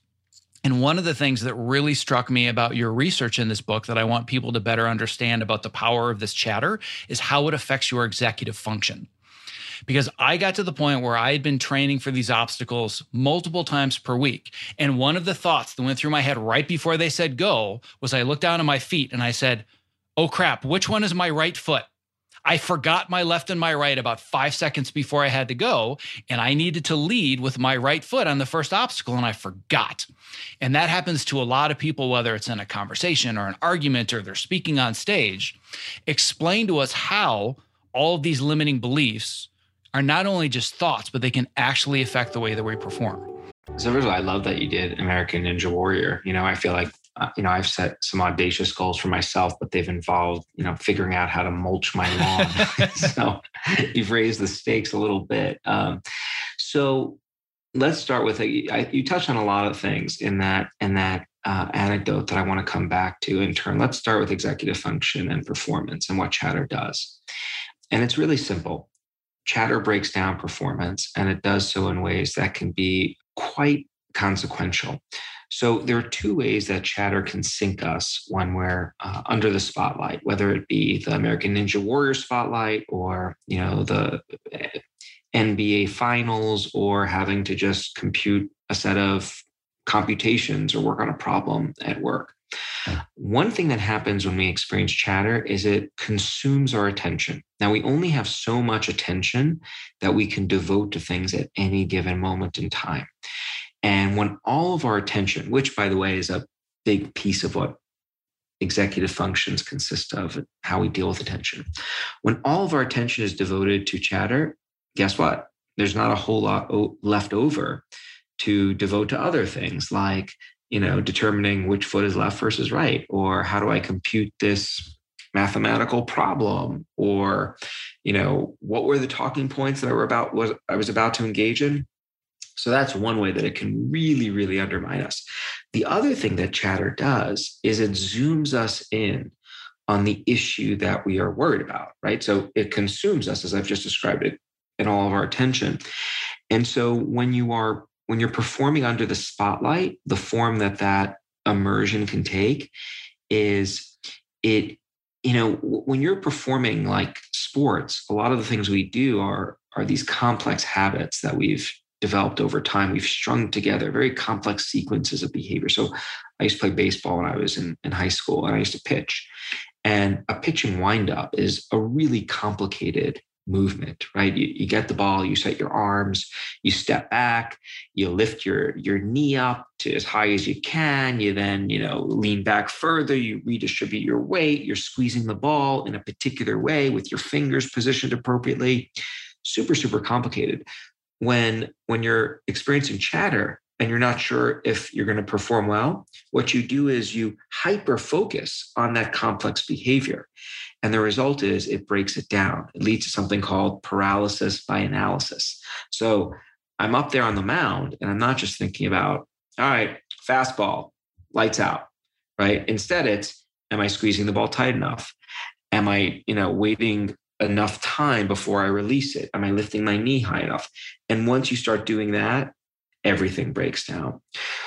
And one of the things that really struck me about your research in this book that I want people to better understand about the power of this chatter is how it affects your executive function because I got to the point where I had been training for these obstacles multiple times per week. And one of the thoughts that went through my head right before they said go was I looked down at my feet and I said, Oh crap, which one is my right foot? I forgot my left and my right about five seconds before I had to go, and I needed to lead with my right foot on the first obstacle, and I forgot. And that happens to a lot of people, whether it's in a conversation or an argument or they're speaking on stage. Explain to us how all of these limiting beliefs are not only just thoughts, but they can actually affect the way that we perform. So first of all, I love that you did American Ninja Warrior. You know, I feel like uh, you know I've set some audacious goals for myself, but they've involved you know figuring out how to mulch my lawn. so you've raised the stakes a little bit. Um, so let's start with a, I, you touched on a lot of things in that in that uh, anecdote that I want to come back to in turn. Let's start with executive function and performance and what chatter does. And it's really simple chatter breaks down performance and it does so in ways that can be quite consequential. So there are two ways that chatter can sink us when we're uh, under the spotlight, whether it be the American Ninja Warrior spotlight or you know the eh, NBA finals or having to just compute a set of computations or work on a problem at work. One thing that happens when we experience chatter is it consumes our attention. Now, we only have so much attention that we can devote to things at any given moment in time. And when all of our attention, which by the way is a big piece of what executive functions consist of, how we deal with attention, when all of our attention is devoted to chatter, guess what? There's not a whole lot left over to devote to other things like you know determining which foot is left versus right or how do i compute this mathematical problem? Or you know what were the talking points that i were about was i was about to engage in? So that's one way that it can really really undermine us. The other thing that chatter does is it zooms us in on the issue that we are worried about right? So it consumes us as i've just described it in all of our attention. And so when you are when you're performing under the spotlight, the form that that immersion can take is it you know when you're performing like sports a lot of the things we do are are these complex habits that we've developed over time. We've strung together very complex sequences of behavior. So i used to play baseball when i was in, in high school and i used to pitch. And a pitching windup is a really complicated movement, right? You, you get the ball, you set your arms, you step back, you lift your your knee up to as high as you can. You then, you know, lean back further, you redistribute your weight, you're squeezing the ball in a particular way with your fingers positioned appropriately. Super, super complicated. When when you're experiencing chatter, and you're not sure if you're going to perform well, what you do is you hyper focus on that complex behavior. And the result is it breaks it down. It leads to something called paralysis by analysis. So I'm up there on the mound and I'm not just thinking about, all right, fastball, lights out, right? Instead, it's, am I squeezing the ball tight enough? Am I, you know, waiting enough time before I release it? Am I lifting my knee high enough? And once you start doing that, everything breaks down.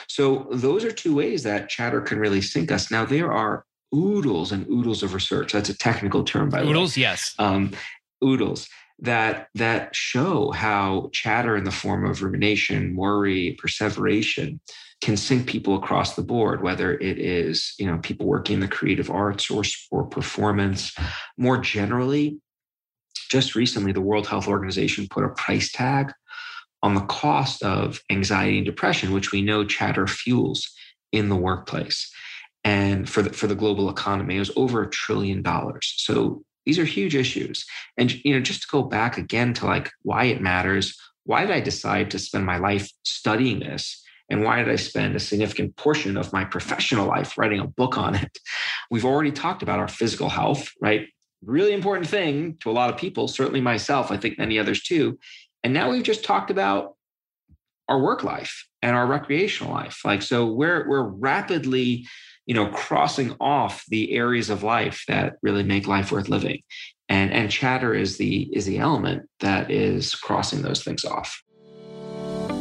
So those are two ways that chatter can really sink us. Now there are oodles and oodles of research. That's a technical term, by the way. Oodles, yes. Um, oodles that that show how chatter in the form of rumination, worry, perseveration can sink people across the board, whether it is you know people working in the creative arts or or performance. More generally, just recently, the World Health Organization put a price tag on the cost of anxiety and depression, which we know chatter fuels in the workplace. And for the, for the global economy, it was over a trillion dollars. So these are huge issues. And you know, just to go back again to like why it matters, why did I decide to spend my life studying this? And why did I spend a significant portion of my professional life writing a book on it? We've already talked about our physical health, right? Really important thing to a lot of people, certainly myself, I think many others too. And now we've just talked about our work life and our recreational life. Like, so we're we're rapidly you know crossing off the areas of life that really make life worth living and and chatter is the is the element that is crossing those things off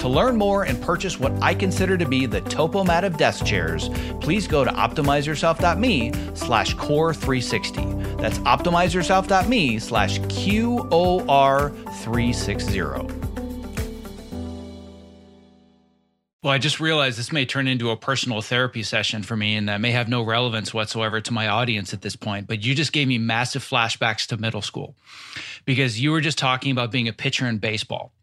To learn more and purchase what I consider to be the Topo Mat of desk chairs, please go to optimizeyourself.me slash QOR360. That's optimizeyourself.me slash QOR360. Well, I just realized this may turn into a personal therapy session for me and that may have no relevance whatsoever to my audience at this point. But you just gave me massive flashbacks to middle school because you were just talking about being a pitcher in baseball.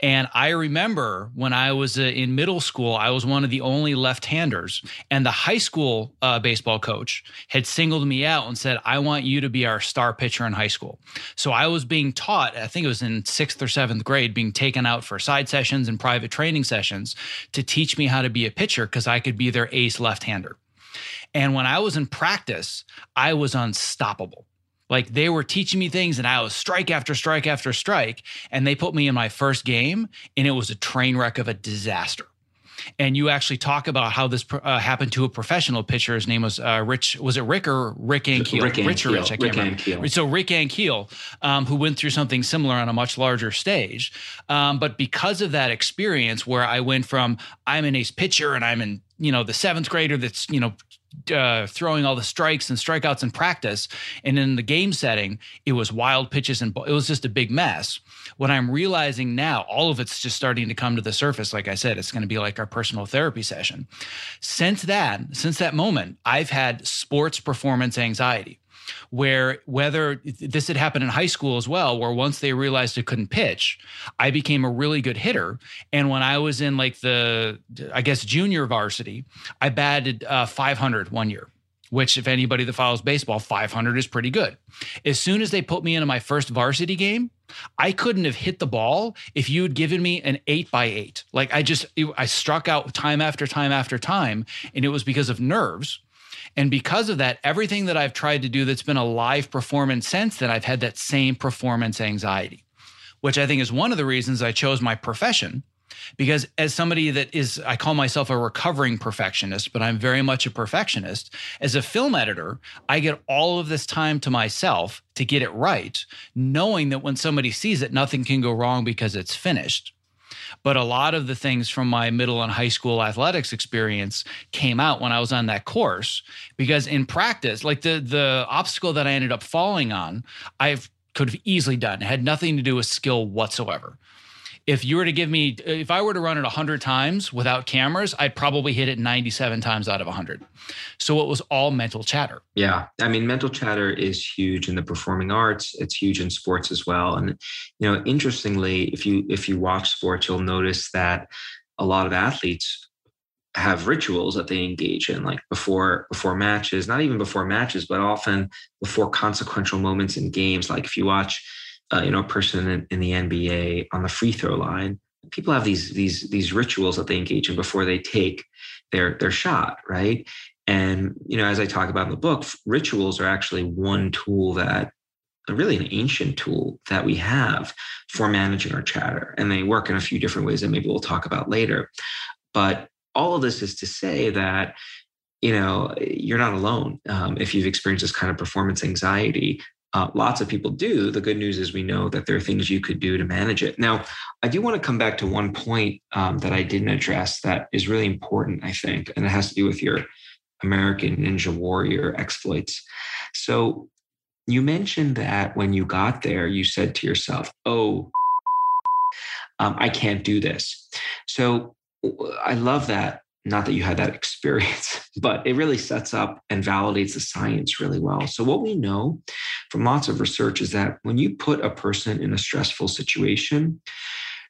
And I remember when I was uh, in middle school, I was one of the only left handers. And the high school uh, baseball coach had singled me out and said, I want you to be our star pitcher in high school. So I was being taught, I think it was in sixth or seventh grade, being taken out for side sessions and private training sessions to teach me how to be a pitcher because I could be their ace left hander. And when I was in practice, I was unstoppable. Like they were teaching me things and I was strike after strike after strike. And they put me in my first game and it was a train wreck of a disaster. And you actually talk about how this uh, happened to a professional pitcher. His name was uh, Rich. Was it Rick or Rick Ankiel? Rick Rich or Rich? I can't Rick remember. So Rick Ankiel, um, who went through something similar on a much larger stage, um, but because of that experience, where I went from I'm an ace pitcher and I'm in you know the seventh grader that's you know uh, throwing all the strikes and strikeouts in practice. And in the game setting, it was wild pitches and it was just a big mess. What I'm realizing now, all of it's just starting to come to the surface. Like I said, it's going to be like our personal therapy session. Since that, since that moment, I've had sports performance anxiety where whether this had happened in high school as well, where once they realized I couldn't pitch, I became a really good hitter. And when I was in like the, I guess, junior varsity, I batted uh, 500 one year which if anybody that follows baseball 500 is pretty good. As soon as they put me into my first varsity game i couldn't have hit the ball if you had given me an 8 by 8 like i just i struck out time after time after time and it was because of nerves and because of that, everything that I've tried to do that's been a live performance since then, I've had that same performance anxiety, which I think is one of the reasons I chose my profession. Because as somebody that is, I call myself a recovering perfectionist, but I'm very much a perfectionist. As a film editor, I get all of this time to myself to get it right, knowing that when somebody sees it, nothing can go wrong because it's finished. But a lot of the things from my middle and high school athletics experience came out when I was on that course because in practice, like the the obstacle that I ended up falling on, I could have easily done. It had nothing to do with skill whatsoever if you were to give me if i were to run it 100 times without cameras i'd probably hit it 97 times out of 100 so it was all mental chatter. Yeah. I mean mental chatter is huge in the performing arts. It's huge in sports as well. And you know interestingly if you if you watch sports you'll notice that a lot of athletes have rituals that they engage in like before before matches not even before matches but often before consequential moments in games. Like if you watch uh, you know a person in, in, the NBA on the free throw line. People have these these these rituals that they engage in before they take their their shot, right? And you know, as I talk about in the book, rituals are actually one tool that really an ancient tool that we have for managing our chatter, and they work in a few different ways that maybe we'll talk about later. But all of this is to say that you know you're not alone um, if you've experienced this kind of performance anxiety uh, lots of people do. The good news is we know that there are things you could do to manage it. Now, I do want to come back to one point um, that I didn't address that is really important, I think, and it has to do with your American Ninja Warrior exploits. So, you mentioned that when you got there, you said to yourself, Oh, um, I can't do this. So, I love that not that you had that experience, but it really sets up and validates the science really well. So, what we know from lots of research is that when you put a person in a stressful situation,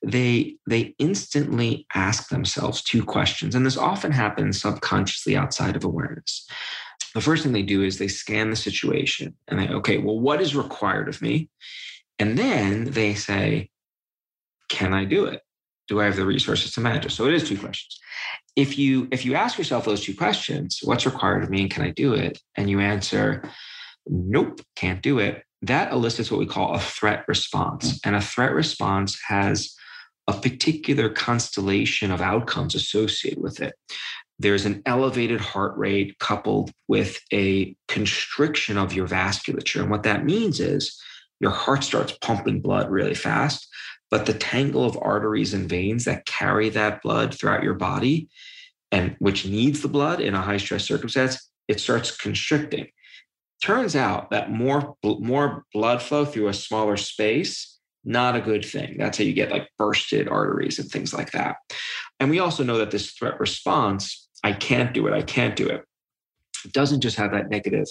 they they instantly ask themselves two questions and this often happens subconsciously outside of awareness. The first thing they do is they scan the situation and they okay well what is required of me? And then they say can i do it do i have the resources to manage it? So it is two questions. If you if you ask yourself those two questions what's required of me and can i do it? And you answer nope can't do it that elicits what we call a threat response. And a threat response has a particular constellation of outcomes associated with it. There's an elevated heart rate coupled with a constriction of your vasculature. And what that means is your heart starts pumping blood really fast but the tangle of arteries and veins that carry that blood throughout your body and which needs the blood in a high stress circumstance, it starts constricting. Turns out that more, more blood flow through a smaller space, not a good thing. That's how you get like bursted arteries and things like that. And we also know that this threat response, I can't do it, I can't do it, it doesn't just have that negative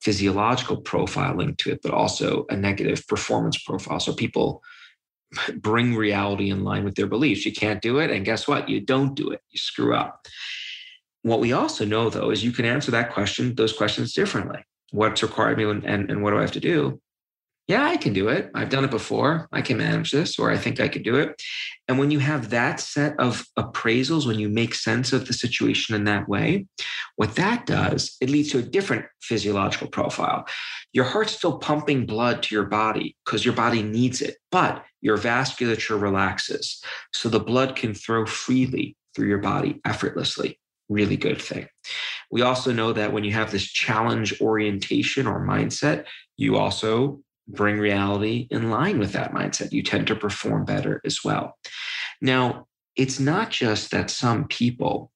physiological profile linked to it, but also a negative performance profile. So people bring reality in line with their beliefs. You can't do it. And guess what? You don't do it. You screw up. What we also know, though, is you can answer that question, those questions differently. What's required of me and, and, and what do I have to do? Yeah, I can do it. I've done it before. I can manage this, or I think I can do it. And when you have that set of appraisals, when you make sense of the situation in that way, what that does, it leads to a different physiological profile. Your heart's still pumping blood to your body because your body needs it, but your vasculature relaxes. So the blood can flow freely through your body effortlessly. Really good thing. We also know that when you have this challenge orientation or mindset, you also bring reality in line with that mindset. You tend to perform better as well. Now, it's not just that some people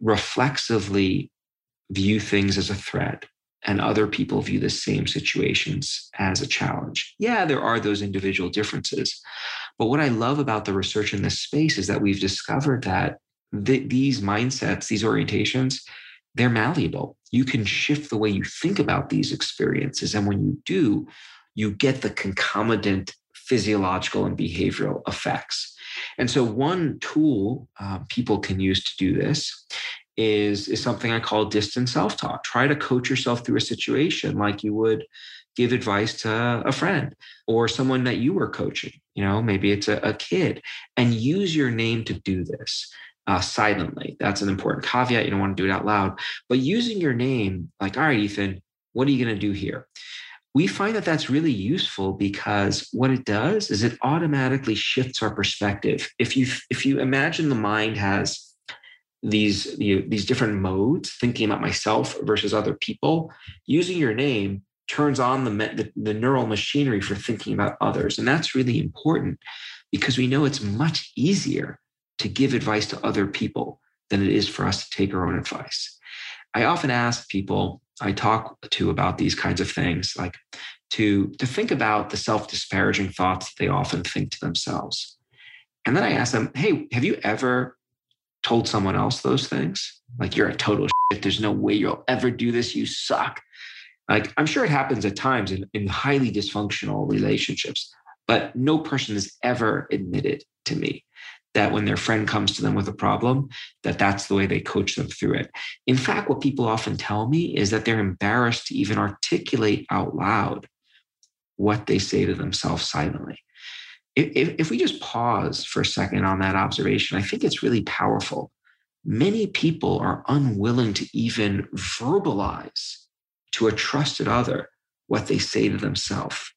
reflexively view things as a threat and other people view the same situations as a challenge. Yeah, there are those individual differences. But what I love about the research in this space is that we've discovered that th- these mindsets, these orientations, they're malleable. You can shift the way you think about these experiences. And when you do, you get the concomitant physiological and behavioral effects. And so, one tool uh, people can use to do this is, is something I call distant self talk. Try to coach yourself through a situation like you would give advice to a friend or someone that you were coaching. You know, maybe it's a, a kid, and use your name to do this. Uh, silently. That's an important caveat. You don't want to do it out loud, but using your name, like, all right, Ethan, what are you going to do here? We find that that's really useful because what it does is it automatically shifts our perspective if you if you imagine the mind has these you know, these different modes thinking about myself versus other people using your name turns on the, the, the neural machinery for thinking about others and that's really important because we know it's much easier to give advice to other people than it is for us to take our own advice. I often ask people I talk to about these kinds of things, like to, to think about the self disparaging thoughts that they often think to themselves. And then I ask them, hey, have you ever told someone else those things? Like, you're a total shit. There's no way you'll ever do this. You suck. Like, I'm sure it happens at times in, in highly dysfunctional relationships, but no person has ever admitted to me that when their friend comes to them with a problem that that's the way they coach them through it. In fact what people often tell me is that they're embarrassed to even articulate out loud what they say to themselves silently. If, if we just pause for a second on that observation i think it's really powerful. Many people are unwilling to even verbalize to a trusted other what they say to themselves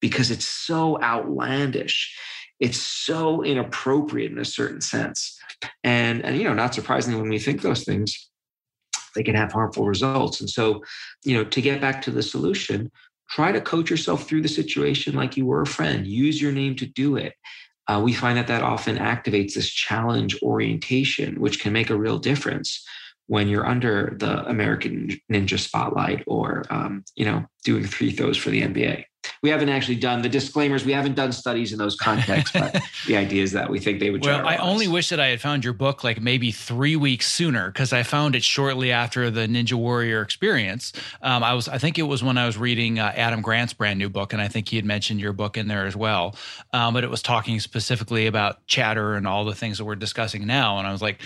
because it's so outlandish it's so inappropriate in a certain sense. And, and, you know, not surprisingly, when we think those things, they can have harmful results. And so, you know, to get back to the solution, try to coach yourself through the situation like you were a friend. Use your name to do it. Uh, we find that that often activates this challenge orientation, which can make a real difference when you're under the American Ninja spotlight or, um, you know, doing free throws for the NBA we haven't actually done the disclaimers. We haven't done studies in those contexts, but the idea is that we think they would. Well, I only wish that I had found your book like maybe three weeks sooner because I found it shortly after the Ninja Warrior experience. Um, I was, I think it was when I was reading uh, Adam Grant's brand new book, and I think he had mentioned your book in there as well. Um, but it was talking specifically about chatter and all the things that we're discussing now, and I was like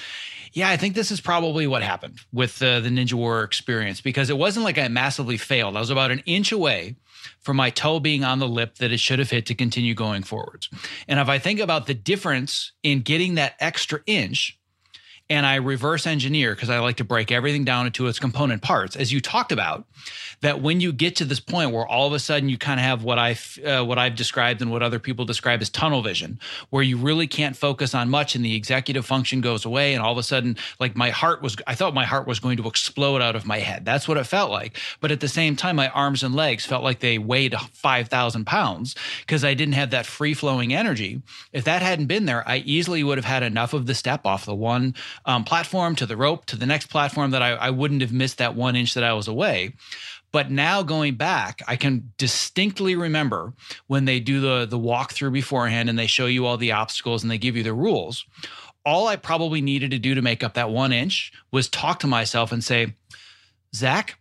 yeah, I think this is probably what happened with uh, the Ninja Warrior experience because it wasn't like I massively failed. I was about an inch away from my toe being on the lip that it should have hit to continue going forwards. And if I think about the difference in getting that extra inch and I reverse engineer because I like to break everything down into its component parts, as you talked about, that when you get to this point where all of a sudden you kind of have what I uh, what I've described and what other people describe as tunnel vision, where you really can't focus on much and the executive function goes away, and all of a sudden, like my heart was, I thought my heart was going to explode out of my head. That's what it felt like. But at the same time, my arms and legs felt like they weighed five thousand pounds because I didn't have that free flowing energy. If that hadn't been there, I easily would have had enough of the step off the one um, platform to the rope to the next platform that I, I wouldn't have missed that one inch that I was away. But now going back, I can distinctly remember when they do the the walkthrough beforehand and they show you all the obstacles and they give you the rules. All I probably needed to do to make up that one inch was talk to myself and say, Zach,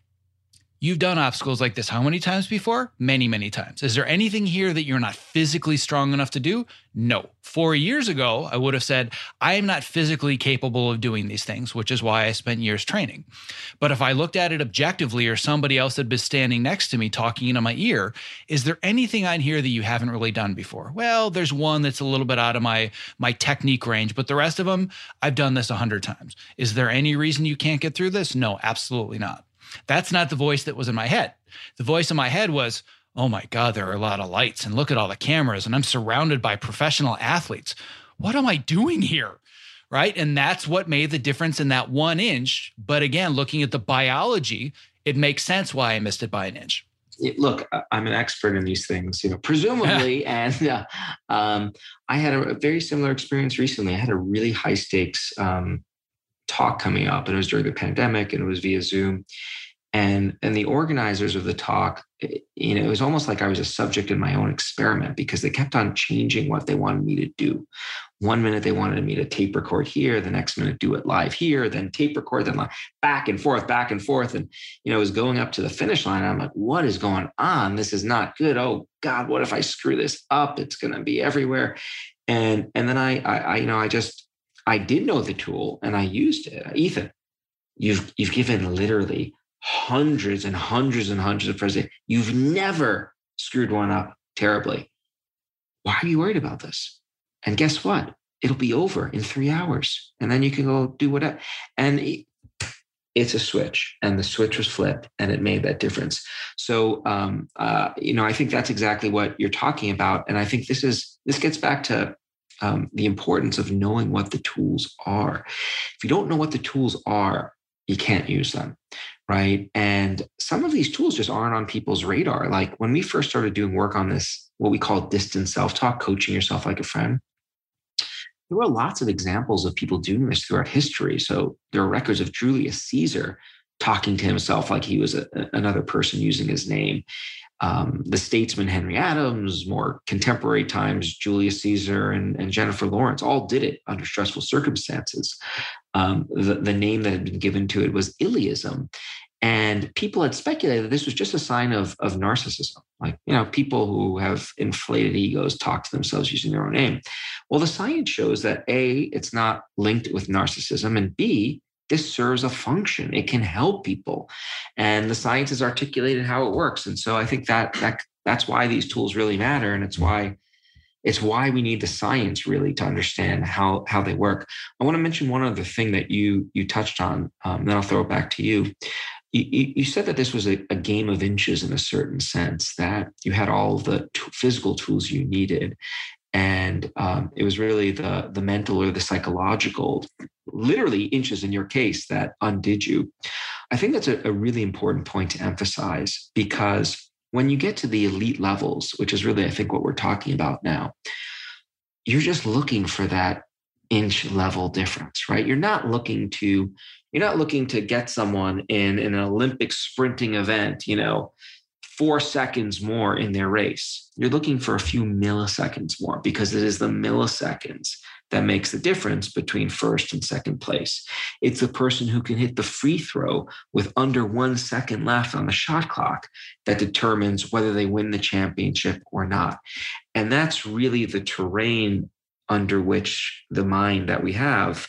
You've done obstacles like this how many times before? Many, many times. Is there anything here that you're not physically strong enough to do? No. Four years ago, I would have said, I am not physically capable of doing these things, which is why I spent years training. But if I looked at it objectively or somebody else had been standing next to me talking into my ear, is there anything on here that you haven't really done before? Well, there's one that's a little bit out of my, my technique range, but the rest of them, I've done this a hundred times. Is there any reason you can't get through this? No, absolutely not. That's not the voice that was in my head. The voice in my head was, oh my God, there are a lot of lights and look at all the cameras and I'm surrounded by professional athletes. What am I doing here? Right. And that's what made the difference in that one inch. But again, looking at the biology, it makes sense why I missed it by an inch. Look, I'm an expert in these things, you know, presumably. and uh, um, I had a, very similar experience recently. I had a really high stakes um, talk coming up, and it was during the pandemic, and it was via Zoom and and the organizers of the talk eh, you know it was almost like i was a subject in my own experiment because they kept on changing what they wanted me to do. One minute they wanted me to tape record here the next minute do it live here then tape record then live, back and forth back and forth. And you know it was going up to the finish line. I'm like what is going on? This is not good. Oh god what if i screw this up? It's going to be everywhere. And and then I, I i you know i just i did know the tool and i used it. Ethan you've you've given literally hundreds and hundreds and hundreds of presidents. You've never screwed one up terribly. Why are you worried about this? And guess what? It'll be over in three hours. And then you can go do whatever. And it's a switch. And the switch was flipped and it made that difference. So, um, uh, you know, I think that's exactly what you're talking about. And I think this is, this gets back to um, the importance of knowing what the tools are. If you don't know what the tools are, you can't use them right? And some of these tools just aren't on people's radar. Like when we first started doing work on this what we call distant self-talk, coaching yourself like a friend. There were lots of examples of people doing this throughout history. So there are records of Julius Caesar talking to himself like he was a, another person using his name. Um, the statesman Henry Adams, more contemporary times, Julius Caesar and, and Jennifer Lawrence all did it under stressful circumstances. Um, the, the name that had been given to it was illeism. And people had speculated that this was just a sign of, of narcissism. Like, you know, people who have inflated egos talk to themselves using their own name. Well, the science shows that A, it's not linked with narcissism, and B, this serves a function. It can help people. And the science has articulated how it works. And so I think that that that's why these tools really matter. And it's why it's why we need the science really to understand how how they work. I want to mention one other thing that you you touched on. Um, then I'll throw it back to you. You, said that this was a, a, game of inches in a certain sense, that you had all the t- physical tools you needed, and um, it was really the the mental or the psychological literally inches in your case that undid you i think that's a, a, really important point to emphasize because when you get to the elite levels which is really i think what we're talking about now you're just looking for that inch level difference right you're not looking to you're not looking to get someone in, in an olympic sprinting event you know four seconds more in their race. You're looking for a few milliseconds more because it is the milliseconds that makes the difference between first and second place. It's the person who can hit the free throw with under one second left on the shot clock that determines whether they win the championship or not. And that's really the terrain under which the mind that we have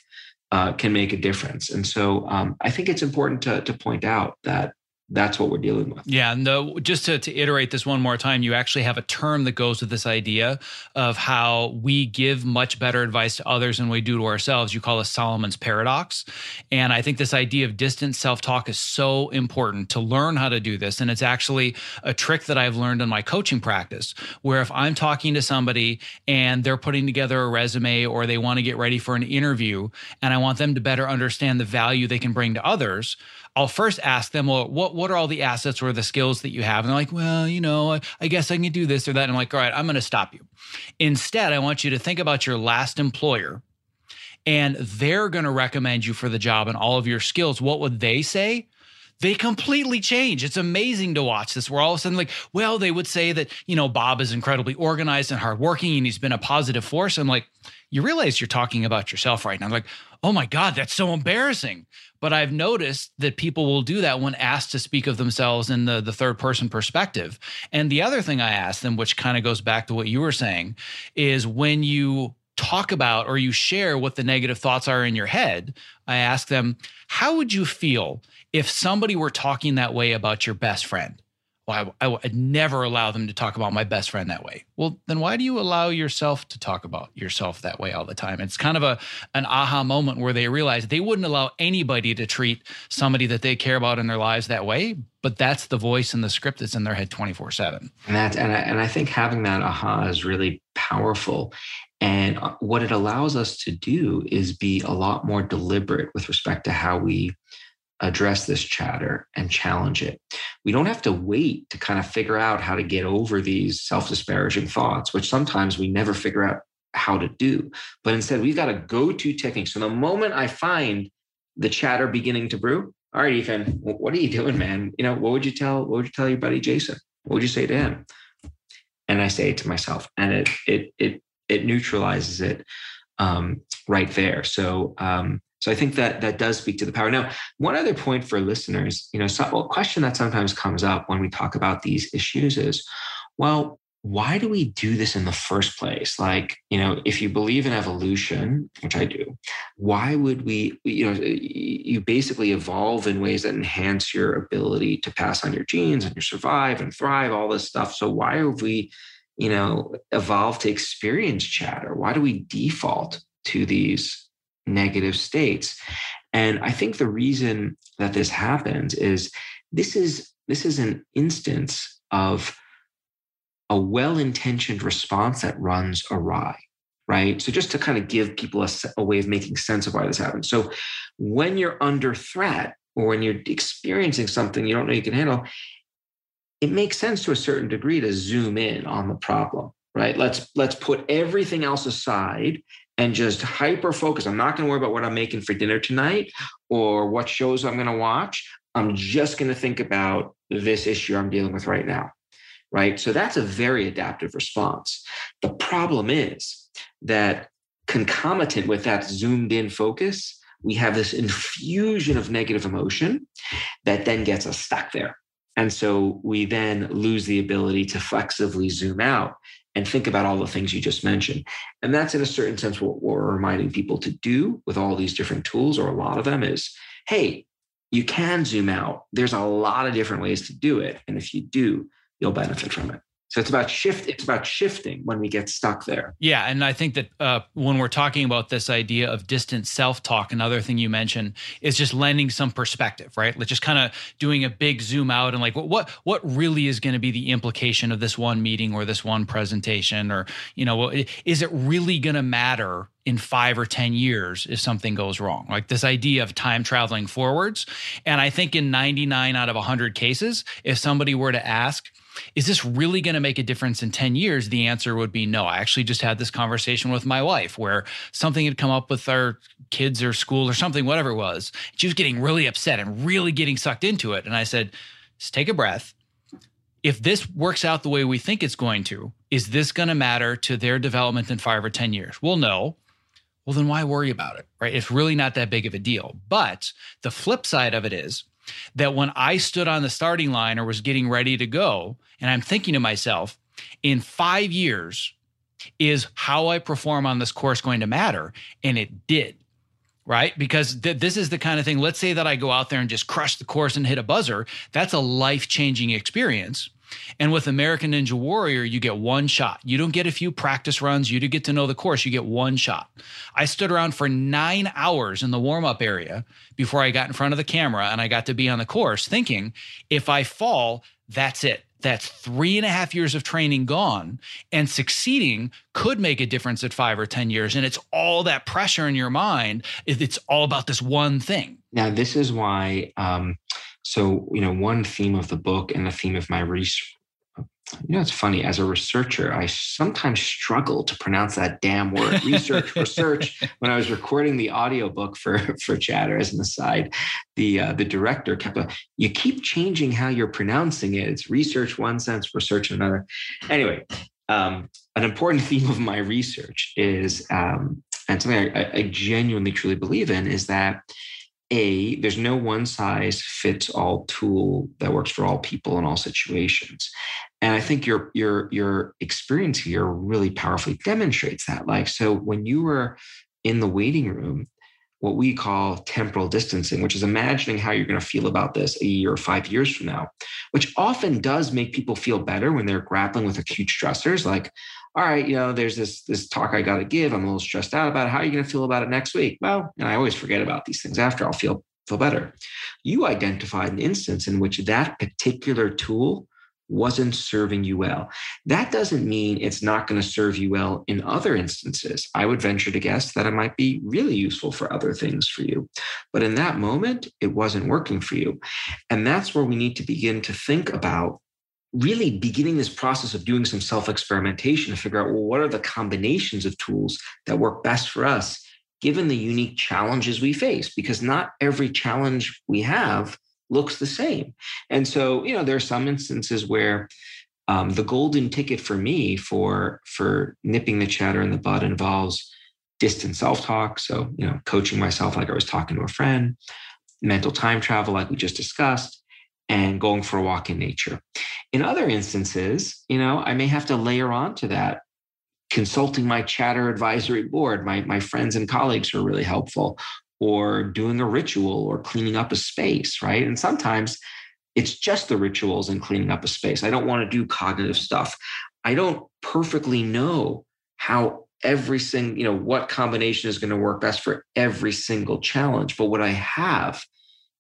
uh, can make a difference. And so um, I think it's important to, to point out that that's what we're dealing with. Yeah, no, just to, to iterate this one more time, you actually have a term that goes with this idea of how we give much better advice to others than we do to ourselves. You call it Solomon's paradox. And I think this idea of distant self talk is so important to learn how to do this. And it's actually a trick that I've learned in my coaching practice, where if I'm talking to somebody and they're putting together a resume or they want to get ready for an interview, and I want them to better understand the value they can bring to others, I'll first ask them, well, what what are all the assets or the skills that you have? And they're like, well, you know, I, I guess I can do this or that. And I'm like, all right, I'm going to stop you. Instead, I want you to think about your last employer and they're going to recommend you for the job and all of your skills. What would they say? They completely change. It's amazing to watch this. Where all of a sudden, like, well, they would say that, you know, Bob is incredibly organized and hardworking and he's been a positive force. I'm like, you realize you're talking about yourself right now. I'm like, oh my God, that's so embarrassing. But I've noticed that people will do that when asked to speak of themselves in the, the third person perspective. And the other thing I ask them, which kind of goes back to what you were saying, is when you talk about or you share what the negative thoughts are in your head, I ask them, how would you feel if somebody were talking that way about your best friend? Well, I, I would never allow them to talk about my best friend that way. Well, then why do you allow yourself to talk about yourself that way all the time? It's kind of a an aha moment where they realize they wouldn't allow anybody to treat somebody that they care about in their lives that way. But that's the voice and the script that's in their head twenty four seven. And that and I, and I think having that aha is really powerful. And uh, what it allows us to do is be a lot more deliberate with respect to how we address this chatter and challenge it. We don't have to wait to kind of figure out how to get over these self disparaging thoughts, which sometimes we never figure out how to do. But instead, we've got a go to technique. So the moment I find the chatter beginning to brew, all right, Ethan, what are you doing, man? You know, what would you tell? What would you tell your buddy Jason? What would you say to him? And I say it to myself, and it it it it neutralizes it um, right there. So um, so I think that that does speak to the power. Now, one other point for listeners, you know, so, a question that sometimes comes up when we talk about these issues is, well, why do we do this in the first place? Like, you know, if you believe in evolution, which I do, why would we, you know, you basically evolve in ways that enhance your ability to pass on your genes and you survive and thrive, all this stuff. So why have we, you know, evolved to experience chatter? Why do we default to these negative states. And I think the reason that this happens is this is this is an instance of a well-intentioned response that runs awry right so just to kind of give people a, a, way of making sense of why this happens so when you're under threat or when you're experiencing something you don't know you can handle it makes sense to a certain degree to zoom in on the problem, right? Let's let's put everything else aside and just hyper focus. I'm not going to worry about what I'm making for dinner tonight or what shows I'm going to watch. I'm just going to think about this issue I'm dealing with right now. Right. So that's a very adaptive response. The problem is that concomitant with that zoomed in focus, we have this infusion of negative emotion that then gets us stuck there. And so we then lose the ability to flexibly zoom out and think about all the things you just mentioned. And that's in a certain sense what we're reminding people to do with all these different tools, or a lot of them is hey, you can zoom out. There's a lot of different ways to do it. And if you do, you'll benefit from it. So it's about shift. It's about shifting when we get stuck there. Yeah, and I think that uh, when we're talking about this idea of distant self-talk, another thing you mentioned is just lending some perspective, right? Like just kind of doing a big zoom out and like what what what really is going to be the implication of this one meeting or this one presentation, or you know, is it really going to matter in five or 10 years if something goes wrong. Like this idea of time traveling forwards. And I think in 99 out of 100 cases, if somebody were to ask, is this really going to make a difference in 10 years? The answer would be no. I actually just had this conversation with my wife where something had come up with our kids or school or something, whatever it was. She was getting really upset and really getting sucked into it. And I said, just take a breath. If this works out the way we think it's going to, is this going to matter to their development in five or 10 years? Well, no. Well, then why worry about it, right? It's really not that big of a deal. But the flip side of it is that when I stood on the starting line or was getting ready to go, and I'm thinking to myself, in five years, is how I perform on this course going to matter? And it did, right? Because th- this is the kind of thing, let's say that I go out there and just crush the course and hit a buzzer. That's a life changing experience. And with American Ninja Warrior, you get one shot. You don't get a few practice runs. You do get to know the course. You get one shot. I stood around for nine hours in the warm up area before I got in front of the camera and I got to be on the course thinking if I fall, that's it. That's three and a half years of training gone. And succeeding could make a difference at five or 10 years. And it's all that pressure in your mind. It's all about this one thing. Now, this is why. Um, so, you know, one theme of the book and the theme of my research, you know, it's funny. As a researcher, I sometimes struggle to pronounce that damn word, research, research. When I was recording the audiobook for for Chatter, as an aside, the uh, the director kept, a, you keep changing how you're pronouncing it. It's research one sense, research another. Anyway, um, an important theme of my research is, um, and something I, I genuinely truly believe in, is that a there's no one size fits all tool that works for all people in all situations. And i think your your your experience here really powerfully demonstrates that. Like so when you were in the waiting room what we call temporal distancing which is imagining how you're going to feel about this a year or five years from now which often does make people feel better when they're grappling with acute stressors like all right, you know, there's this this talk I got to give. I'm a little stressed out about it. How are you going to feel about it next week? Well, and I always forget about these things after. I'll feel feel better. You identified an instance in which that particular tool wasn't serving you well. That doesn't mean it's not going to serve you well in other instances. I would venture to guess that it might be really useful for other things for you. But in that moment, it wasn't working for you. And that's where we need to begin to think about really beginning this process of doing some self experimentation to figure out well, what are the combinations of tools that work best for us given the unique challenges we face? Because not every challenge we have looks the same. And so you know there are some instances where um, the golden ticket for me for for nipping the chatter in the bud involves distant self-talk. So you know coaching myself like i was talking to a friend mental time travel like we just discussed and going for a walk in nature. In other instances, you know, I may have to layer onto that consulting my chatter advisory board, my, my friends and colleagues are really helpful, or doing a ritual or cleaning up a space, right? And sometimes it's just the rituals and cleaning up a space. I don't want to do cognitive stuff. I don't perfectly know how every single, you know, what combination is going to work best for every single challenge. But what I have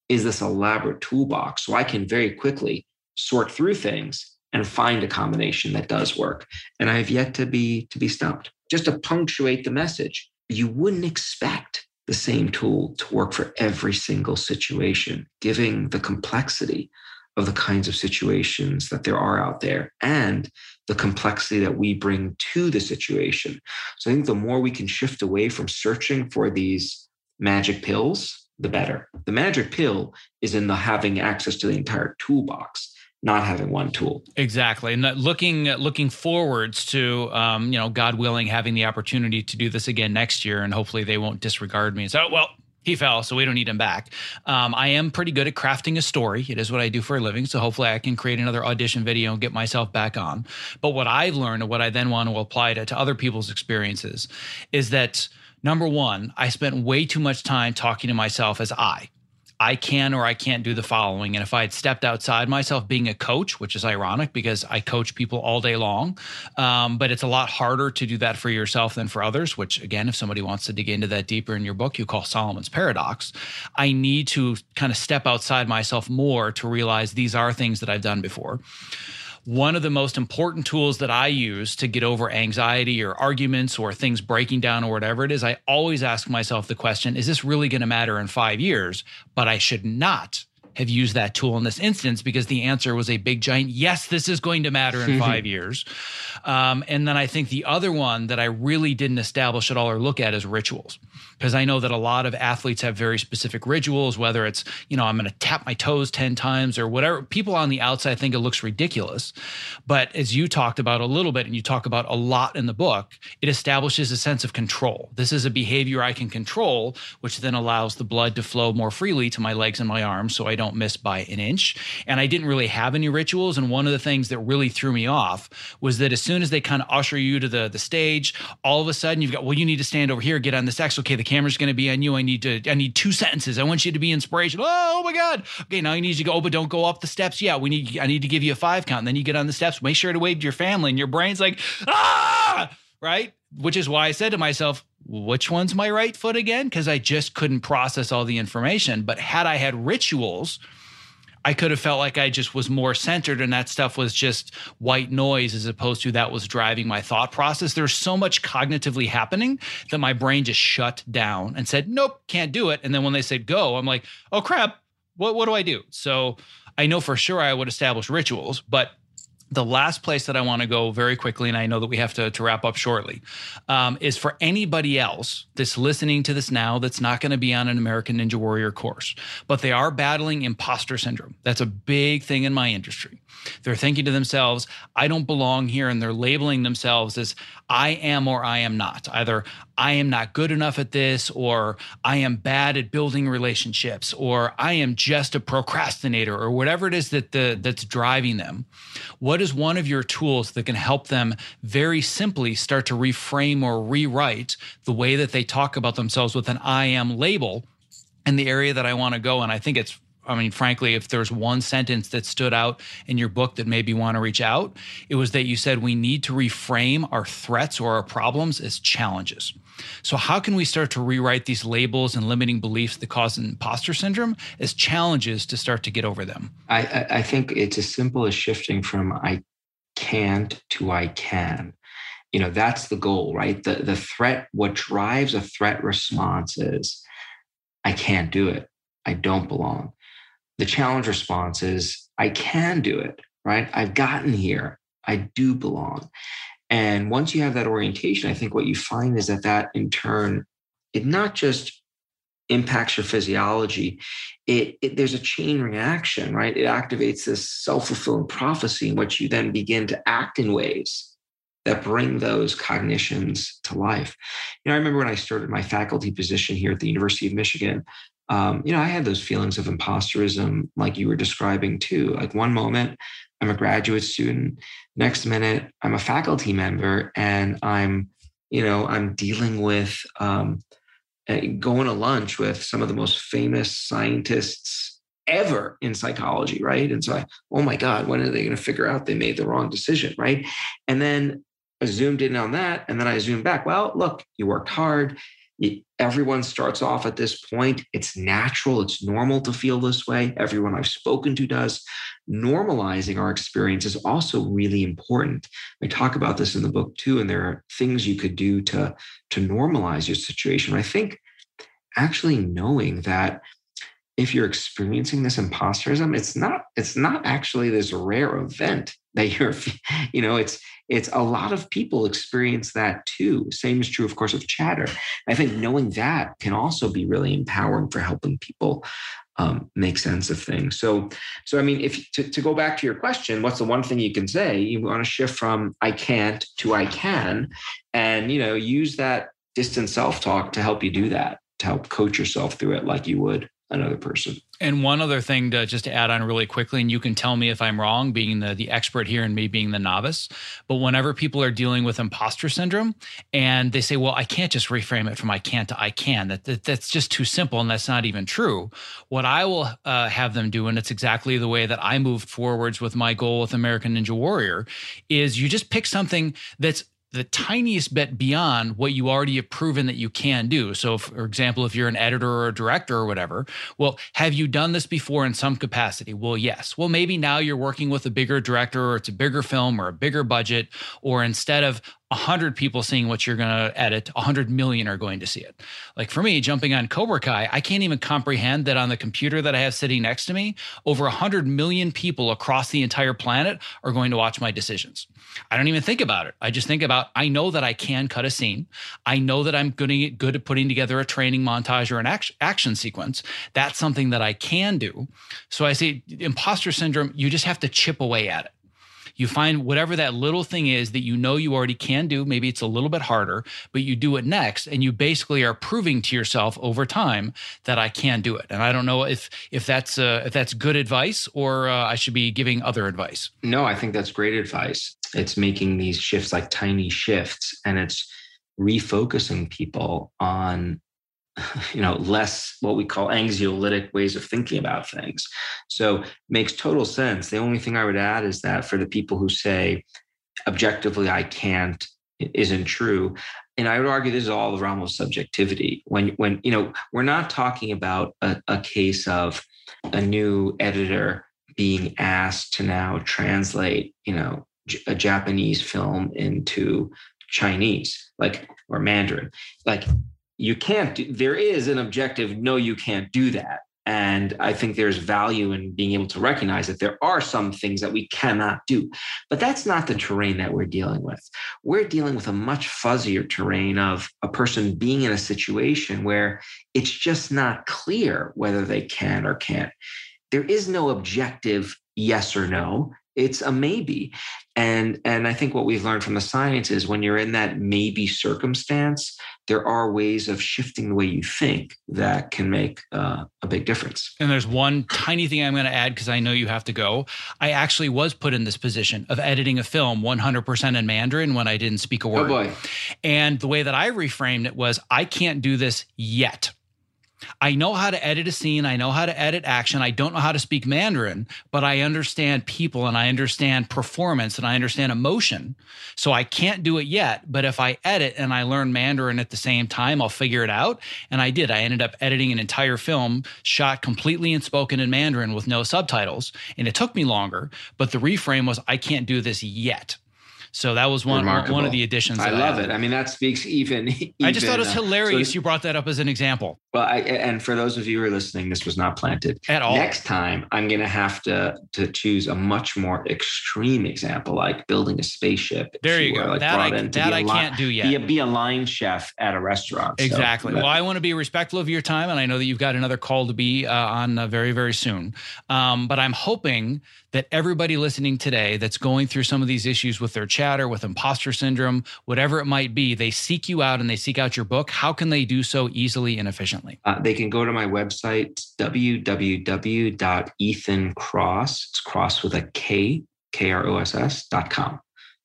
is this elaborate toolbox so I can very quickly sort through things and find a combination that does work. And I have yet to be to be stumped. Just to punctuate the message, you wouldn't expect the same tool to work for every single situation, giving the complexity of the kinds of situations that there are out there and the complexity that we bring to the situation. So I think the more we can shift away from searching for these magic pills, the better. The magic pill is in the having access to the entire toolbox not having one tool. Exactly, and looking looking forwards to um, you know, God willing, having the opportunity to do this again next year, and hopefully they won't disregard me and say, "Oh well." He fell, so we don't need him back. Um, I am pretty good at crafting a story. It is what I do for a living. So hopefully, I can create another audition video and get myself back on. But what I've learned and what I then want to apply to, to other people's experiences is that number one, I spent way too much time talking to myself as I. I can or I can't do the following. And if I had stepped outside myself being a coach, which is ironic because I coach people all day long, um, but it's a lot harder to do that for yourself than for others, which again, if somebody wants to dig into that deeper in your book, you call Solomon's Paradox. I need to kind of step outside myself more to realize these are things that I've done before one of the most important tools that I use to get over anxiety or arguments or things breaking down or whatever it is, I always ask myself the question is this really going to matter in five years? But I should not have used that tool in this instance because the answer was a big giant yes this is going to matter in five years um, and then i think the other one that i really didn't establish at all or look at is rituals because I know that a lot of athletes have very specific rituals, whether it's, you know, I'm going to tap my toes 10 times or whatever. People on the outside think it looks ridiculous. But as you talked about a little bit and you talk about a lot in the book, it establishes a sense of control. This is a behavior I can control, which then allows the blood to flow more freely to my legs and my arms so I don't miss by an inch. And I didn't really have any rituals. And one of the things that really threw me off was that as soon as they kind of usher you to the, the stage, all of a sudden you've got, well, you need to stand over here, get on this X. Okay, the camera's going to be on you. I need to, I need two sentences. I want you to be inspirational. Oh, oh my God. Okay, now you need to go, oh, but don't go up the steps. Yeah, we need, I need to give you a five count. And then you get on the steps. Make sure to wave to your family, and your brain's like, ah, right? Which is why I said to myself, which one's my right foot again? Because I just couldn't process all the information. But had I had rituals, I could have felt like I just was more centered and that stuff was just white noise as opposed to that was driving my thought process. There's so much cognitively happening that my brain just shut down and said, nope, can't do it. And then when they said go, I'm like, oh crap, what, what do I do? So I know for sure I would establish rituals, but the last place that I want to go very quickly, and I know that we have to, to wrap up shortly, um, is for anybody else that's listening to this now that's not going to be on an American Ninja Warrior course, but they are battling imposter syndrome. That's a big thing in my industry. They're thinking to themselves, I don't belong here. And they're labeling themselves as I am or I am not. Either I am not good enough at this, or I am bad at building relationships, or I am just a procrastinator, or whatever it is that the, that's driving them. What is one of your tools that can help them very simply start to reframe or rewrite the way that they talk about themselves with an I am label? in the area that I want to go. And I think it's I mean, frankly, if there's one sentence that stood out in your book that made me want to reach out, it was that you said we need to reframe our threats or our problems as challenges. So, how can we start to rewrite these labels and limiting beliefs that cause imposter syndrome as challenges to start to get over them? I, I think it's as simple as shifting from I can't to I can. You know, that's the goal, right? The, the threat, what drives a threat response is I can't do it. I don't belong the challenge response is I can do it, right? I've gotten here. I do belong. And once you have that orientation, I think what you find is that that in turn, it not just impacts your physiology, it, it there's a chain reaction, right? It activates this self-fulfilling prophecy in which you then begin to act in ways that bring those cognitions to life. You know, I remember when I started my faculty position here at the University of Michigan, um, you know, I had those feelings of imposterism, like you were describing too. Like one moment, I'm a graduate student. Next minute, I'm a faculty member, and I'm, you know, I'm dealing with um, going to lunch with some of the most famous scientists ever in psychology, right? And so I, oh my God, when are they going to figure out they made the wrong decision, right? And then I zoomed in on that, and then I zoomed back. Well, look, you worked hard everyone starts off at this point. It's natural, it's normal to feel this way. Everyone I've spoken to does. Normalizing our experience is also really important. I talk about this in the book too, and there are things you could do to, to normalize your situation. I think actually knowing that if you're experiencing this imposterism, it's not it's not actually this rare event that you're you know it's it's a lot of people experience that too. Same is true of course of chatter. I think knowing that can also be really empowering for helping people um, make sense of things. So so i mean if to, to go back to your question what's the one thing you can say? You want to shift from i can't to i can and you know use that distant self-talk to help you do that to help coach yourself through it like you would another person. And one other thing to just add on really quickly, and you can tell me if I'm wrong, being the, the expert here and me being the novice. But whenever people are dealing with imposter syndrome and they say, well, I can't just reframe it from I can't to I can, that, that that's just too simple and that's not even true. What I will uh, have them do, and it's exactly the way that I moved forwards with my goal with American Ninja Warrior, is you just pick something that's the tiniest bit beyond what you already have proven that you can do. So, for example, if you're an editor or a director or whatever, well, have you done this before in some capacity? Well, yes. Well, maybe now you're working with a bigger director or it's a bigger film or a bigger budget, or instead of 100 people seeing what you're going to edit, 100 million are going to see it. Like for me, jumping on Cobra Kai, I can't even comprehend that on the computer that I have sitting next to me, over 100 million people across the entire planet are going to watch my decisions. I don't even think about it. I just think about I know that I can cut a scene. I know that I'm good at putting together a training montage or an action, action sequence. That's something that I can do. So I say imposter syndrome, you just have to chip away at it. You find whatever that little thing is that you know you already can do. Maybe it's a little bit harder, but you do it next, and you basically are proving to yourself over time that I can do it. And I don't know if if that's uh, if that's good advice or uh, I should be giving other advice. No, I think that's great advice. It's making these shifts like tiny shifts, and it's refocusing people on you know less what we call anxiolytic ways of thinking about things. So makes total sense. The only thing i would add is that for the people who say objectively i can't isn't true. And i would argue this is all the realm of subjectivity. When when you know we're not talking about a, a case of a new editor being asked to now translate you know a japanese film into chinese like or mandarin. Like you can't do, there is an objective no you can't do that. And i think there's value in being able to recognize that there are some things that we cannot do. But that's not the terrain that we're dealing with. We're dealing with a much fuzzier terrain of a person being in a situation where it's just not clear whether they can or can't. There is no objective yes or no it's a maybe. And and i think what we've learned from the science is when you're in that maybe circumstance there are ways of shifting the way you think that can make uh, a big difference. And there's one tiny thing i'm going to add because i know you have to go. I actually was put in this position of editing a film 100% in mandarin when i didn't speak a word. oh boy. And the way that i reframed it was i can't do this yet I know how to edit a scene. I know how to edit action. I don't know how to speak Mandarin, but I understand people and I understand performance and I understand emotion. So I can't do it yet. But if I edit and I learn Mandarin at the same time, I'll figure it out. And I did. I ended up editing an entire film shot completely and spoken in Mandarin with no subtitles. And it took me longer, but the reframe was I can't do this yet. So that was one Remarkable. one of the additions. I love I it. I mean, that speaks even. even I just thought it was hilarious. Uh, so you brought that up as an example. Well, I, and for those of you who are listening, this was not planted at all. Next time, I'm going to have to to choose a much more extreme example, like building a spaceship. There you go. Like that I, that I can't do yet. Be a, be a line chef at a restaurant. Exactly. So, well, I want to be respectful of your time, and I know that you've got another call to be uh, on uh, very very soon. Um, but I'm hoping that everybody listening today that's going through some of these issues with their chatter, with imposter syndrome, whatever it might be, they seek you out and they seek out your book. How can they do so easily and efficiently? Uh, they can go to my website, www.ethankross, it's cross with a K, K-R-O-S-S dot com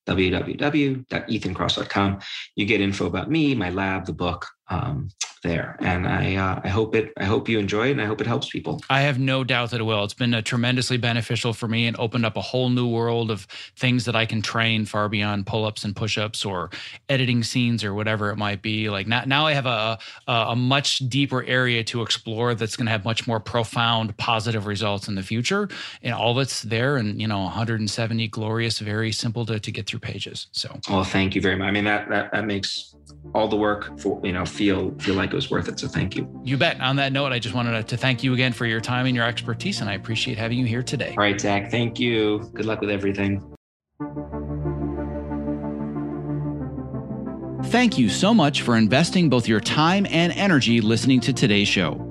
www.ethankross.com. You get info about me, my lab, the book um, there, and I uh, I hope it I hope you enjoy it, and I hope it helps people. I have no doubt that it will. It's been a tremendously beneficial for me and opened up a whole new world of things that I can train far beyond pull ups and push ups or editing scenes or whatever it might be. Like now, now I have a a, a much deeper area to explore that's going to have much more profound positive results in the future, and all that's there, and you know, 170 glorious, very simple to to get through pages. So, well, thank you very much. I mean, that that that makes all the work for you know feel feel like it was worth it. So thank you. You bet. On that note, I just wanted to thank you again for your time and your expertise, and I appreciate having you here today. All right, Zach. Thank you. Good luck with everything. Thank you so much for investing both your time and energy listening to today's show.